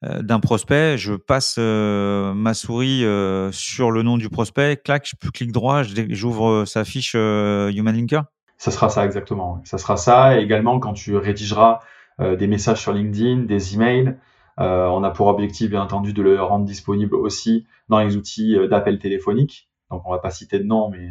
euh, d'un prospect, je passe euh, ma souris euh, sur le nom du prospect, clac, je clique droit, j'ouvre sa fiche Human Linker. Ça sera ça exactement. Ça sera ça. Et également quand tu rédigeras des messages sur LinkedIn, des emails, on a pour objectif bien entendu de le rendre disponible aussi dans les outils d'appel téléphonique. Donc on va pas citer de nom, mais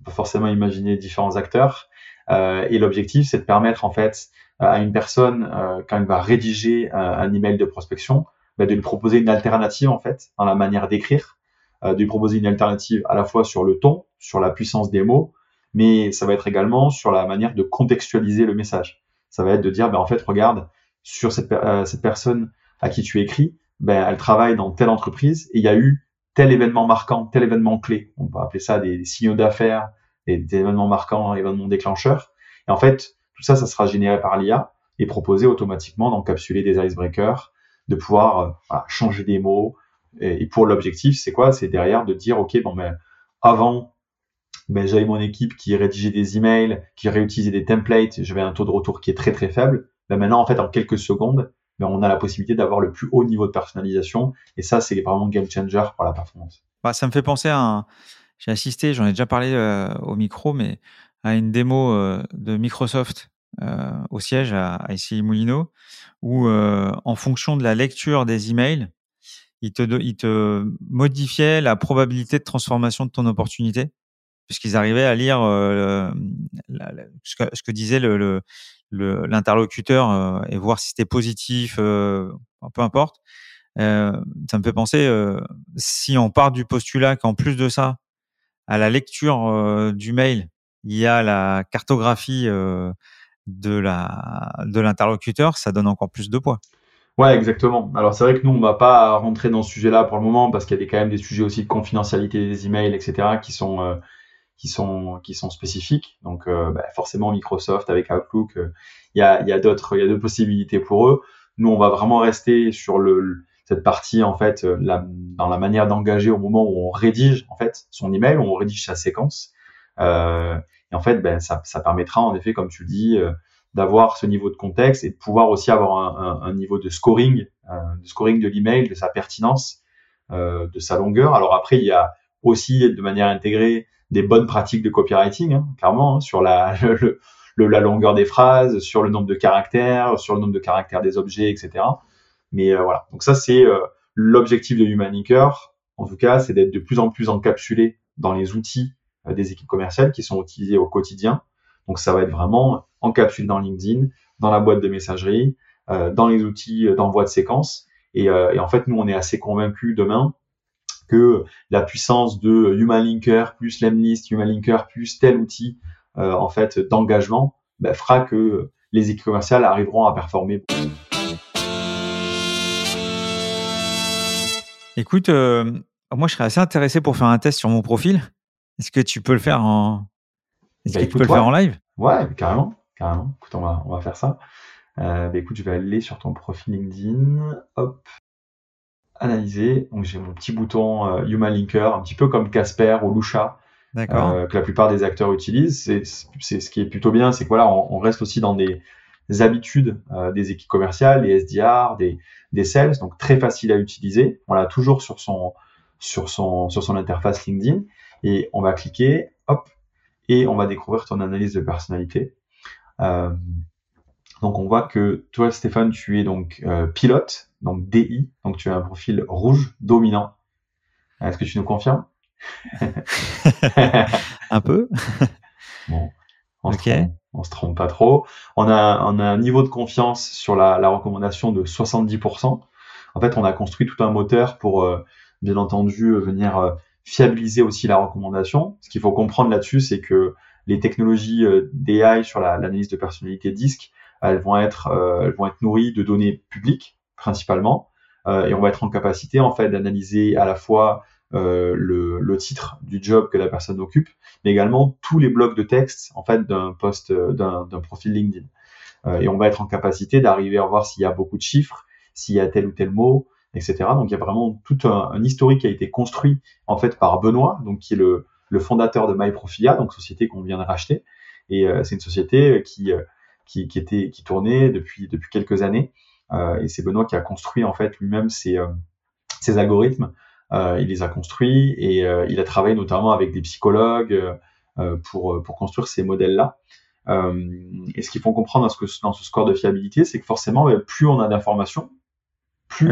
on peut forcément imaginer différents acteurs. et l'objectif, c'est de permettre en fait à une personne quand elle va rédiger un email de prospection, bah, de lui proposer une alternative en fait dans la manière d'écrire, euh, de lui proposer une alternative à la fois sur le ton, sur la puissance des mots, mais ça va être également sur la manière de contextualiser le message. Ça va être de dire, ben, en fait, regarde, sur cette, euh, cette personne à qui tu écris, ben, elle travaille dans telle entreprise et il y a eu tel événement marquant, tel événement clé. On peut appeler ça des, signaux d'affaires, des, des, événements marquants, événements déclencheurs. Et en fait, tout ça, ça sera généré par l'IA et proposé automatiquement d'encapsuler des icebreakers, de pouvoir changer des mots. Et, pour l'objectif, c'est quoi? C'est derrière de dire, OK, bon, ben, avant, ben, j'avais mon équipe qui rédigeait des emails, qui réutilisait des templates, j'avais un taux de retour qui est très très faible. Ben, maintenant, en fait, en quelques secondes, on a la possibilité d'avoir le plus haut niveau de personnalisation. Et ça, c'est vraiment game changer pour la performance. Bah, ça me fait penser à un... J'ai assisté, j'en ai déjà parlé euh, au micro, mais à une démo euh, de Microsoft euh, au siège à, à ICI Moulineau, où en fonction de la lecture des emails, il te, il te modifiait la probabilité de transformation de ton opportunité, puisqu'ils arrivaient à lire ce, que, disait le, l'interlocuteur et voir si c'était positif, peu importe. ça me fait penser, si on part du postulat qu'en plus de ça, à la lecture du mail, il y a la cartographie de la de l'interlocuteur, ça donne encore plus de poids. Ouais, exactement. Alors c'est vrai que nous, on va pas rentrer dans ce sujet-là pour le moment parce qu'il y a quand même des sujets aussi de confidentialité des emails, etc., qui sont euh, qui sont qui sont spécifiques. Donc euh, bah, forcément Microsoft avec Outlook, euh, il y a il y a d'autres il y a d'autres possibilités pour eux. Nous, on va vraiment rester sur le cette partie en fait la, dans la manière d'engager au moment où on rédige en fait son email, où on rédige sa séquence. et en fait, ben ça, ça permettra en effet, comme tu le dis d'avoir ce niveau de contexte et de pouvoir aussi avoir un, un, niveau de scoring, euh, de scoring de l'email, de sa pertinence, euh, de sa longueur. Alors après, il y a aussi de manière intégrée des bonnes pratiques de copywriting, hein, clairement, hein, sur la, *laughs* le, la longueur des phrases, sur le nombre de caractères, sur le nombre de caractères des objets, etc. Mais euh, voilà, donc ça c'est euh, l'objectif de Human Linker. En tout cas, c'est d'être de plus en plus encapsulé dans les outils euh, des équipes commerciales qui sont utilisés au quotidien donc ça va être vraiment encapsulé dans LinkedIn, dans la boîte de messagerie, euh, dans les outils d'envoi de séquences. Euh, et, en fait, nous, on est assez convaincus demain que la puissance de Human Linker plus Lemlist, Human Linker plus tel outil euh, en fait d'engagement bah, fera que les équipes commerciales arriveront à performer. Écoute, moi je serais assez intéressé pour faire un test sur mon profil. Est-ce que tu peux le faire en, est-ce bah, que tu peux le faire en live? Ouais, carrément, carrément. Écoute, on va, on va faire ça. Euh, bah, écoute, je vais aller sur ton profil LinkedIn. Hop. Analyser. Donc, j'ai mon petit bouton euh, Human Linker, un petit peu comme Casper ou Lusha, euh, que la plupart des acteurs utilisent. C'est, c'est ce qui est plutôt bien, c'est que voilà, on, reste aussi dans des, habitudes euh, des équipes commerciales, des SDR, des, des sales, donc très facile à utiliser. On l'a toujours sur son, sur son, sur son interface LinkedIn. Et on va cliquer, hop, et on va découvrir ton analyse de personnalité. Euh, donc on voit que toi Stéphane, tu es donc euh, pilote, donc DI, donc tu as un profil rouge dominant. Est-ce que tu nous confirmes? *laughs* Un peu. *laughs* bon, on, se trompe, se trompe pas trop. On a, on a un niveau de confiance sur la, la recommandation de 70%. En fait, on a construit tout un moteur pour, euh, bien entendu, venir fiabiliser aussi la recommandation. Ce qu'il faut comprendre là-dessus, c'est que les technologies euh, d'AI sur l'analyse de personnalité disque, elles vont être, euh, elles vont être nourries de données publiques principalement, euh, et on va être en capacité en fait d'analyser à la fois le, le, titre du job que la personne occupe, mais également tous les blocs de texte en fait d'un poste, d'un profil LinkedIn. et on va être en capacité d'arriver à voir s'il y a beaucoup de chiffres, s'il y a tel ou tel mot, etc. Donc il y a vraiment tout un, historique qui a été construit en fait par Benoît, donc qui est le, le fondateur de MyProfilia, donc société qu'on vient de racheter. Et euh, c'est une société qui, euh, qui, qui, était qui tournait depuis depuis quelques années. Euh, et c'est Benoît qui a construit en fait lui-même ses, ses algorithmes. il les a construits et il a travaillé notamment avec des psychologues pour pour construire ces modèles-là. et ce qu'il faut comprendre dans ce, score de fiabilité, c'est que forcément, plus on a d'informations,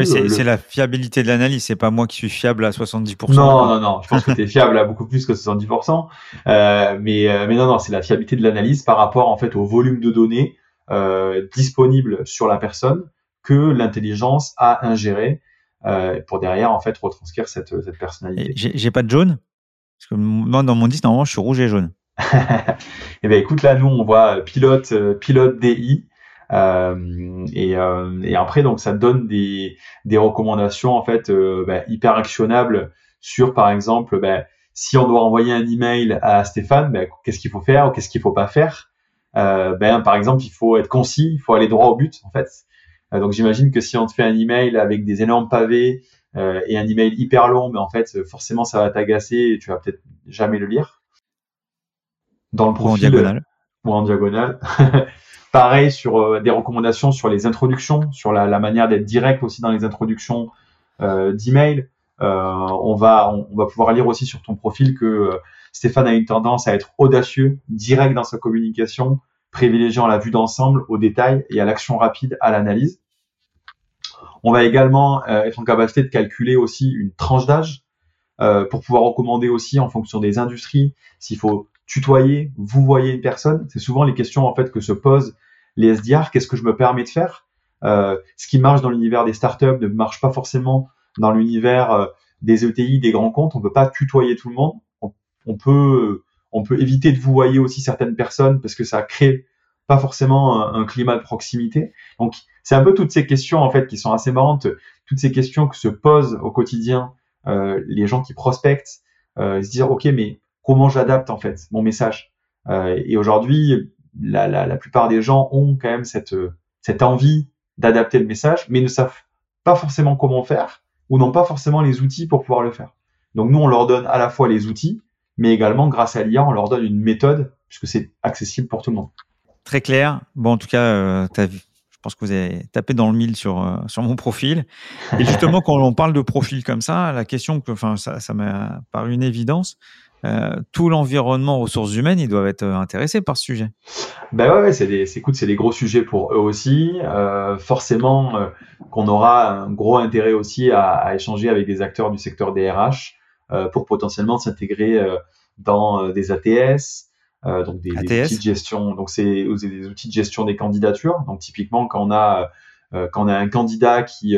c'est la fiabilité de l'analyse, c'est pas moi qui suis fiable à 70%. Non, non, non, je pense que tu es fiable à beaucoup plus que 70%. Euh, mais, euh, mais non, non, c'est la fiabilité de l'analyse par rapport en fait au volume de données euh, disponibles sur la personne que l'intelligence a ingéré euh, pour derrière en fait retranscrire cette, cette personnalité. J'ai pas de jaune? Parce que moi, dans mon disque, normalement, je suis rouge et jaune. *laughs* eh ben écoute, là, nous, on voit pilote, pilote DI. Euh, et, euh, et, après, donc, ça donne des, des recommandations en fait euh, bah, hyper actionnables sur, par exemple, bah, si on doit envoyer un email à Stéphane, bah, qu'est-ce qu'il faut faire ou qu'est-ce qu'il faut pas faire? ben, par exemple, il faut être concis, il faut aller droit au but en fait. Donc j'imagine que si on te fait un email avec des énormes pavés et un email hyper long, mais en fait forcément ça va t'agacer et tu vas peut-être jamais le lire. Dans le profil, ou en diagonale. Ou en diagonale. Pareil sur des recommandations sur les introductions, sur la, la manière d'être direct aussi dans les introductions d'email. on va on, va pouvoir lire aussi sur ton profil que Stéphane a une tendance à être audacieux, direct dans sa communication, privilégiant la vue d'ensemble au détail et à l'action rapide à l'analyse. On va également euh, être en capacité de calculer aussi une tranche d'âge euh, pour pouvoir recommander aussi en fonction des industries s'il faut tutoyer, vous voyez une personne. C'est souvent les questions en fait que se posent les SDR. Qu'est-ce que je me permets de faire? Euh, Ce qui marche dans l'univers des startups ne marche pas forcément dans l'univers des ETI, des grands comptes. On ne peut pas tutoyer tout le monde on peut on peut éviter de vous voyer aussi certaines personnes parce que ça crée pas forcément un, climat de proximité. Donc c'est un peu toutes ces questions en fait qui sont assez marrantes, toutes ces questions que se posent au quotidien euh, les gens qui prospectent, euh, se dire ok mais comment j'adapte en fait mon message? Euh, et aujourd'hui la, la, la, plupart des gens ont quand même cette cette envie d'adapter le message, mais ne savent pas forcément comment faire ou n'ont pas forcément les outils pour pouvoir le faire. Donc nous on leur donne à la fois les outils mais également grâce à l'IA, on leur donne une méthode puisque c'est accessible pour tout le monde. Très clair. Bon, en tout cas, euh, as vu, je pense que vous avez tapé dans le mille sur, euh, sur mon profil. Et justement, *laughs* quand on parle de profil comme ça, la question que, enfin, ça, ça m'a paru une évidence. Euh, tout l'environnement ressources humaines, ils doivent être intéressés par ce sujet. Ben ouais, c'est des, écoute, c'est des gros sujets pour eux aussi. forcément, qu'on aura un gros intérêt aussi à, à, échanger avec des acteurs du secteur des RH pour potentiellement s'intégrer euh, dans euh, des ATS, donc des, outils de gestion. Donc c'est des outils de gestion des candidatures. Donc typiquement quand on a quand on a un candidat qui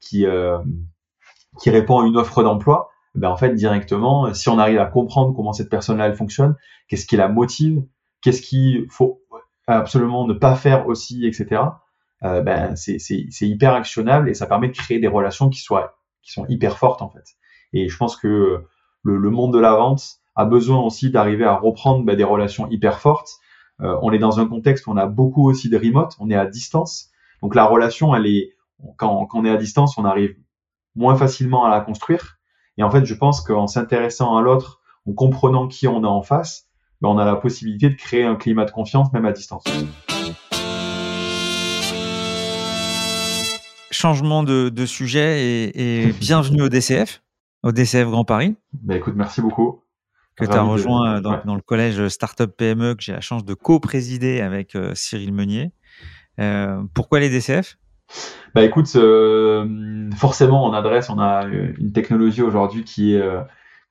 qui qui répond à une offre d'emploi, ben en fait directement, si on arrive à comprendre comment cette personne-là elle fonctionne, qu'est-ce qui la motive, qu'est-ce qu'il faut absolument ne pas faire aussi, etc. Euh, ben c'est hyper actionnable et ça permet de créer des relations qui soient qui sont hyper fortes en fait. Et je pense que le, monde de la vente a besoin aussi d'arriver à reprendre bah, des relations hyper fortes. Euh, on est dans un contexte où on a beaucoup aussi de remote, on est à distance. Donc la relation, elle est quand, quand on est à distance, on arrive moins facilement à la construire. Et en fait, je pense qu'en s'intéressant à l'autre, en comprenant qui on a en face, bah, on a la possibilité de créer un climat de confiance même à distance. Changement de, de sujet et, et *laughs* bienvenue au DCF au DCF Grand Paris. Bah écoute, merci beaucoup. Que tu as rejoint euh, dans, le collège Startup PME que j'ai la chance de co-présider avec euh, Cyril Meunier. Euh, pourquoi les DCF Bah écoute, forcément on adresse, on a une technologie aujourd'hui qui,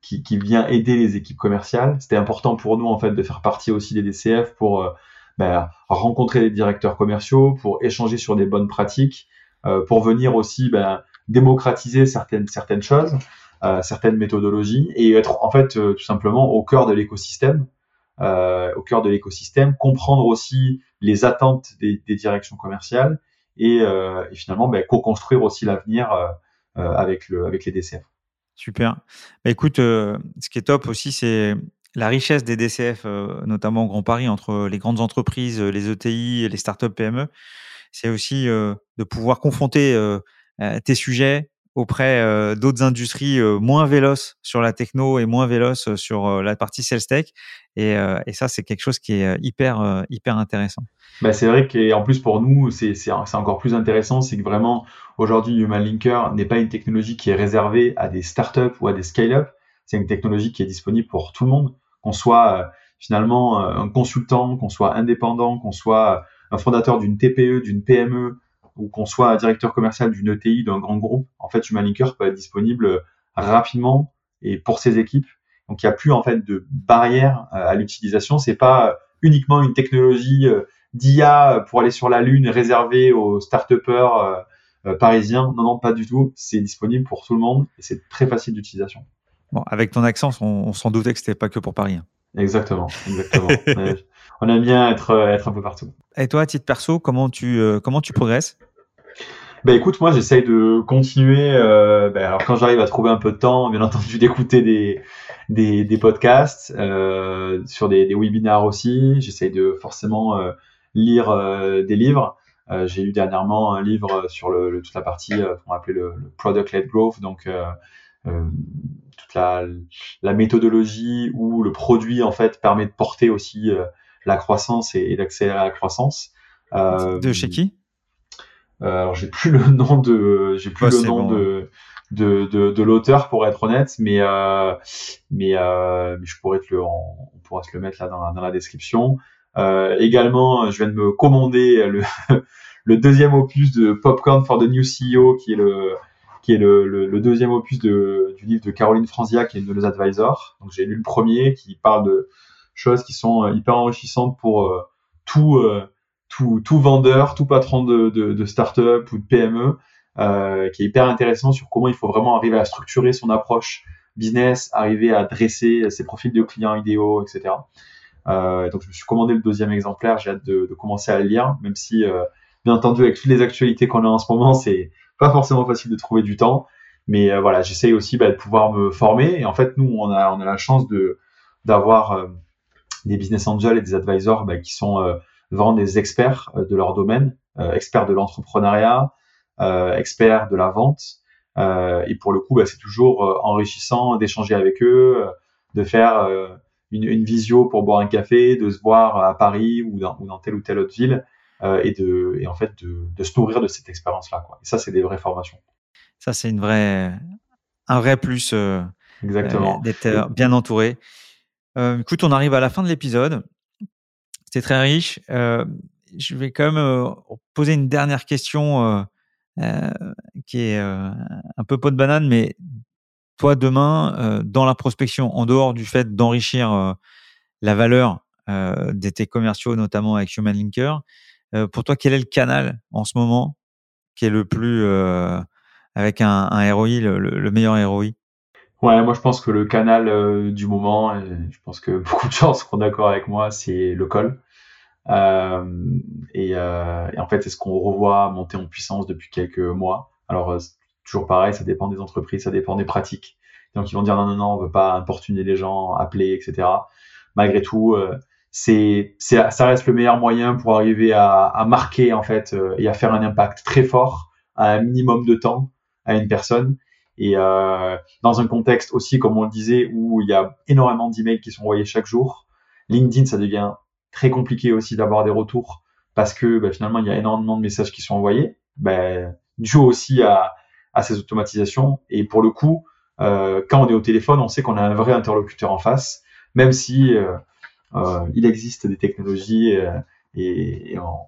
qui, vient aider les équipes commerciales. C'était important pour nous en fait de faire partie aussi des DCF pour bah, rencontrer les directeurs commerciaux, pour échanger sur des bonnes pratiques, pour venir aussi bah, démocratiser certaines certaines choses certaines méthodologies et être en fait euh, tout simplement au cœur de l'écosystème, euh, au cœur de l'écosystème, comprendre aussi les attentes des, directions commerciales et, euh, et finalement ben, co-construire aussi l'avenir avec, le, avec les DCF. Super. Bah, écoute, ce qui est top aussi, c'est la richesse des DCF, notamment au Grand Paris, entre les grandes entreprises, les ETI et les startups PME. C'est aussi de pouvoir confronter tes sujets, auprès euh, d'autres industries euh, moins véloces sur la techno et moins véloces sur euh, la partie sales tech. Et, et ça, c'est quelque chose qui est hyper, hyper intéressant. Bah, c'est vrai qu'en plus pour nous, c'est encore plus intéressant, c'est que vraiment aujourd'hui Human Linker n'est pas une technologie qui est réservée à des startups ou à des scale-up, c'est une technologie qui est disponible pour tout le monde, qu'on soit finalement un consultant, qu'on soit indépendant, qu'on soit un fondateur d'une TPE, d'une PME, ou qu'on soit directeur commercial d'une ETI, d'un grand groupe, en fait, Humalinker peut être disponible rapidement et pour ses équipes. Donc, il n'y a plus en fait de barrière euh, à l'utilisation. C'est pas uniquement une technologie euh, d'IA pour aller sur la lune réservée aux start-upers euh, parisiens. Non, non, pas du tout. C'est disponible pour tout le monde et c'est très facile d'utilisation. Bon, avec ton accent, on, s'en doutait que c'était pas que pour Paris. Hein. Exactement, exactement. *laughs* on aime bien être, être un peu partout. Et toi, à titre perso, comment tu, comment tu progresses? Ben écoute, moi j'essaye de continuer. Euh, ben, alors quand j'arrive à trouver un peu de temps, bien entendu, *laughs* d'écouter des, des, des podcasts, euh, sur des, des webinaires aussi. J'essaye de forcément euh, lire euh, des livres. j'ai lu dernièrement un livre sur le, toute la partie qu'on appelait le, le product-led growth, donc toute la, la, méthodologie où le produit en fait permet de porter aussi la croissance et, d'accélérer la croissance. de chez qui? Alors j'ai plus le nom de j'ai plus le nom de de, de, de l'auteur pour être honnête, mais euh, mais, euh, mais je pourrais te le, on, pourra se le mettre là dans la, dans la description. Euh, également, je viens de me commander le, *laughs* le deuxième opus de Popcorn for the New CEO, qui est le qui est le, le, deuxième opus de, du livre de Caroline Franzia, qui est une de nos advisors. Donc j'ai lu le premier, qui parle de choses qui sont euh, hyper enrichissantes pour euh, tout, euh, tout tout vendeur, tout patron de, de, de start-up ou de PME. Euh, qui est hyper intéressant sur comment il faut vraiment arriver à structurer son approche business, arriver à dresser ses profils de clients idéaux, etc. Euh, donc je me suis commandé le deuxième exemplaire, j'ai hâte de, de, commencer à le lire, même si euh, bien entendu avec toutes les actualités qu'on a en ce moment, *laughs* c'est pas forcément facile de trouver du temps. Mais euh, voilà, j'essaye aussi bah, de pouvoir me former. Et en fait, nous, on a, on a la chance de d'avoir euh, des business angels et des advisors bah, qui sont vraiment des experts de leur domaine, experts de l'entrepreneuriat, euh, experts de la vente. Euh, et pour le coup, bah, c'est toujours euh, enrichissant d'échanger avec eux, de faire une, une, visio pour boire un café, de se voir à Paris ou dans, ou dans telle ou telle autre ville, et de et en fait de, de se nourrir de cette expérience-là. Et ça, c'est des vraies formations. Ça, c'est une vraie un vrai plus. Exactement. D'être bien entouré. Euh, écoute, on arrive à la fin de l'épisode. C'était très riche. Euh, je vais quand même poser une dernière question euh, qui est euh, un peu pot de banane, mais toi, demain, euh, dans la prospection, en dehors du fait d'enrichir la valeur des tes commerciaux, notamment avec Human Linker, pour toi, quel est le canal en ce moment qui est le plus, avec un, un ROI, le, meilleur ROI Ouais, moi je pense que le canal du moment, et je pense que *laughs* beaucoup de gens seront d'accord avec moi, c'est le call. Euh, et, euh, et, en fait, c'est ce qu'on revoit monter en puissance depuis quelques mois. Alors, euh, toujours pareil, ça dépend des entreprises, ça dépend des pratiques. Donc, ils vont dire non, non, non, on veut pas importuner les gens, appeler, etc. Malgré tout, c'est, c'est, ça reste le meilleur moyen pour arriver à, à marquer en fait et à faire un impact très fort à un minimum de temps à une personne. Et euh, dans un contexte aussi, comme on le disait, où il y a énormément d'emails qui sont envoyés chaque jour, LinkedIn, ça devient très compliqué aussi d'avoir des retours parce que bah, finalement il y a énormément de messages qui sont envoyés, bah, dû aussi à, à ces automatisations. Et pour le coup, euh, quand on est au téléphone, on sait qu'on a un vrai interlocuteur en face, même si euh, euh, il existe des technologies euh, et, et on,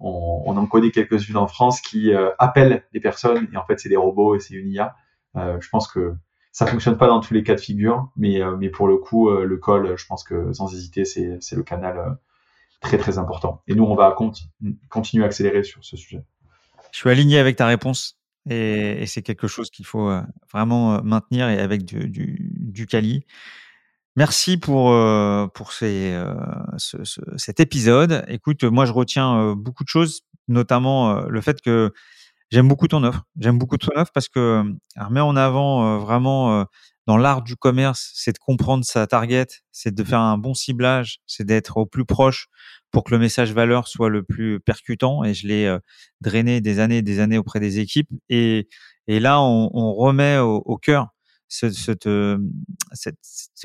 on, on, en connaît quelques-unes en France qui euh, appellent des personnes et en fait c'est des robots et c'est une IA. Euh, je pense que ça fonctionne pas dans tous les cas de figure, mais, euh, pour le coup, euh, le call, je pense que sans hésiter, c'est, le canal très très important. Et nous, on va continuer à accélérer sur ce sujet. Je suis aligné avec ta réponse et, c'est quelque chose qu'il faut vraiment maintenir et avec du, du, Cali. Merci pour, pour cet épisode. Écoute, moi, je retiens beaucoup de choses, notamment le fait que J'aime beaucoup ton offre. J'aime beaucoup ton offre parce que elle remet en avant euh, vraiment euh, dans l'art du commerce, c'est de comprendre sa target, c'est de faire un bon ciblage, c'est d'être au plus proche pour que le message valeur soit le plus percutant. Et je l'ai euh, drainé des années et des années auprès des équipes. Et, et là, on, on remet au, au cœur cette, cette, cette,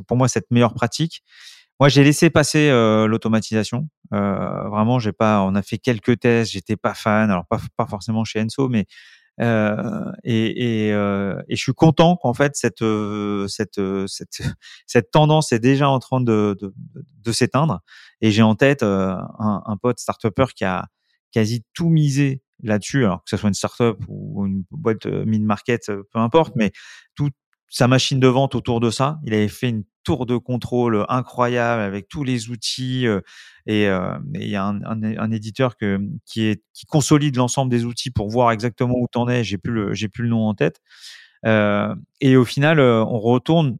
pour moi cette meilleure pratique. Moi, j'ai laissé passer euh, l'automatisation. Euh, vraiment, j'ai pas. On a fait quelques tests. J'étais pas fan. Alors pas pas forcément chez Enso, mais euh, et, et, et, je suis content qu'en fait cette cette cette *laughs* cette tendance est déjà en train de de, de s'éteindre. Et j'ai en tête un, un pote startupper qui a quasi tout misé là-dessus, alors que ce soit une startup ou une boîte mid-market, peu importe, mais tout sa machine de vente autour de ça. Il avait fait une tour de contrôle incroyable avec tous les outils et il y a un, éditeur qui, est, qui consolide l'ensemble des outils pour voir exactement où t'en es. J'ai plus le plus le nom en tête. Et au final, on retourne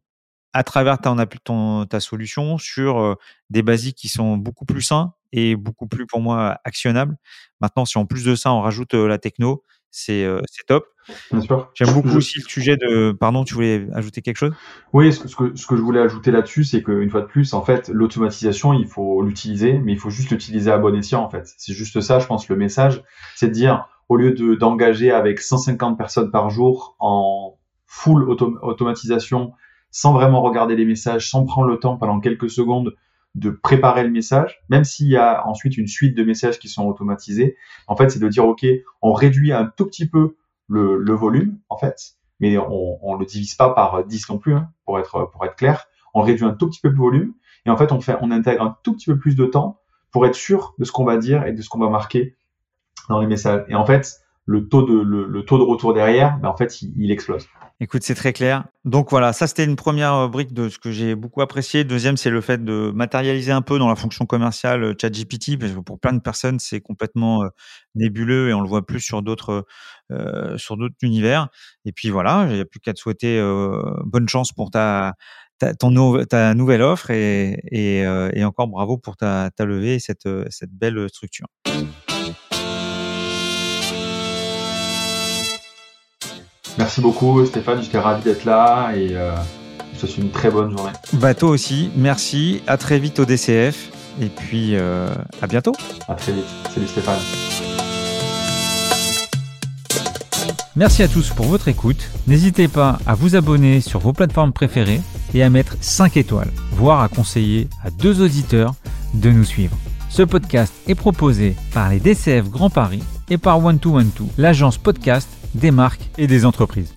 à travers ta, solution sur des basiques qui sont beaucoup plus sains et beaucoup plus pour moi actionnables. Maintenant, si en plus de ça on rajoute la techno, c'est c'est top. Bien sûr. J'aime beaucoup aussi le sujet de. Pardon, tu voulais ajouter quelque chose? Oui, ce que, ce que je voulais ajouter là-dessus, c'est qu'une fois de plus, en fait, l'automatisation, il faut l'utiliser, mais il faut juste l'utiliser à bon escient, en fait. C'est juste ça, je pense, le message, c'est de dire, au lieu de d'engager avec 150 personnes par jour en full automatisation, sans vraiment regarder les messages, sans prendre le temps pendant quelques secondes de préparer le message, même s'il y a ensuite une suite de messages qui sont automatisés. En fait, c'est de dire, OK, on réduit un tout petit peu le, volume, en fait, mais on ne le divise pas par 10 non plus, hein, pour, être, pour être clair. On réduit un tout petit peu le volume, et en fait, on, fait, on intègre un tout petit peu plus de temps pour être sûr de ce qu'on va dire et de ce qu'on va marquer dans les messages. Et en fait, le taux de, le, taux de retour derrière, ben en fait, il, explose. Écoute, c'est très clair. Donc voilà, ça c'était une première euh, brique de ce que j'ai beaucoup apprécié. Deuxième, c'est le fait de matérialiser un peu dans la fonction commerciale euh, ChatGPT, parce que pour plein de personnes, c'est complètement euh, nébuleux et on le voit plus sur d'autres sur d'autres univers. Et puis voilà, il n'y a plus qu'à te souhaiter bonne chance pour ta ta, nouvelle offre et, et, et, encore bravo pour ta, ta levée et cette, cette belle structure. Merci beaucoup Stéphane, j'étais ravi d'être là et euh, je te souhaite une très bonne journée. Bah toi aussi, merci, à très vite au DCF et puis euh, à bientôt. À très vite, salut Stéphane. Merci à tous pour votre écoute. N'hésitez pas à vous abonner sur vos plateformes préférées et à mettre 5 étoiles, voire à conseiller à deux auditeurs de nous suivre. Ce podcast est proposé par les DCF Grand Paris et par One2One2, l'agence podcast des marques et des entreprises.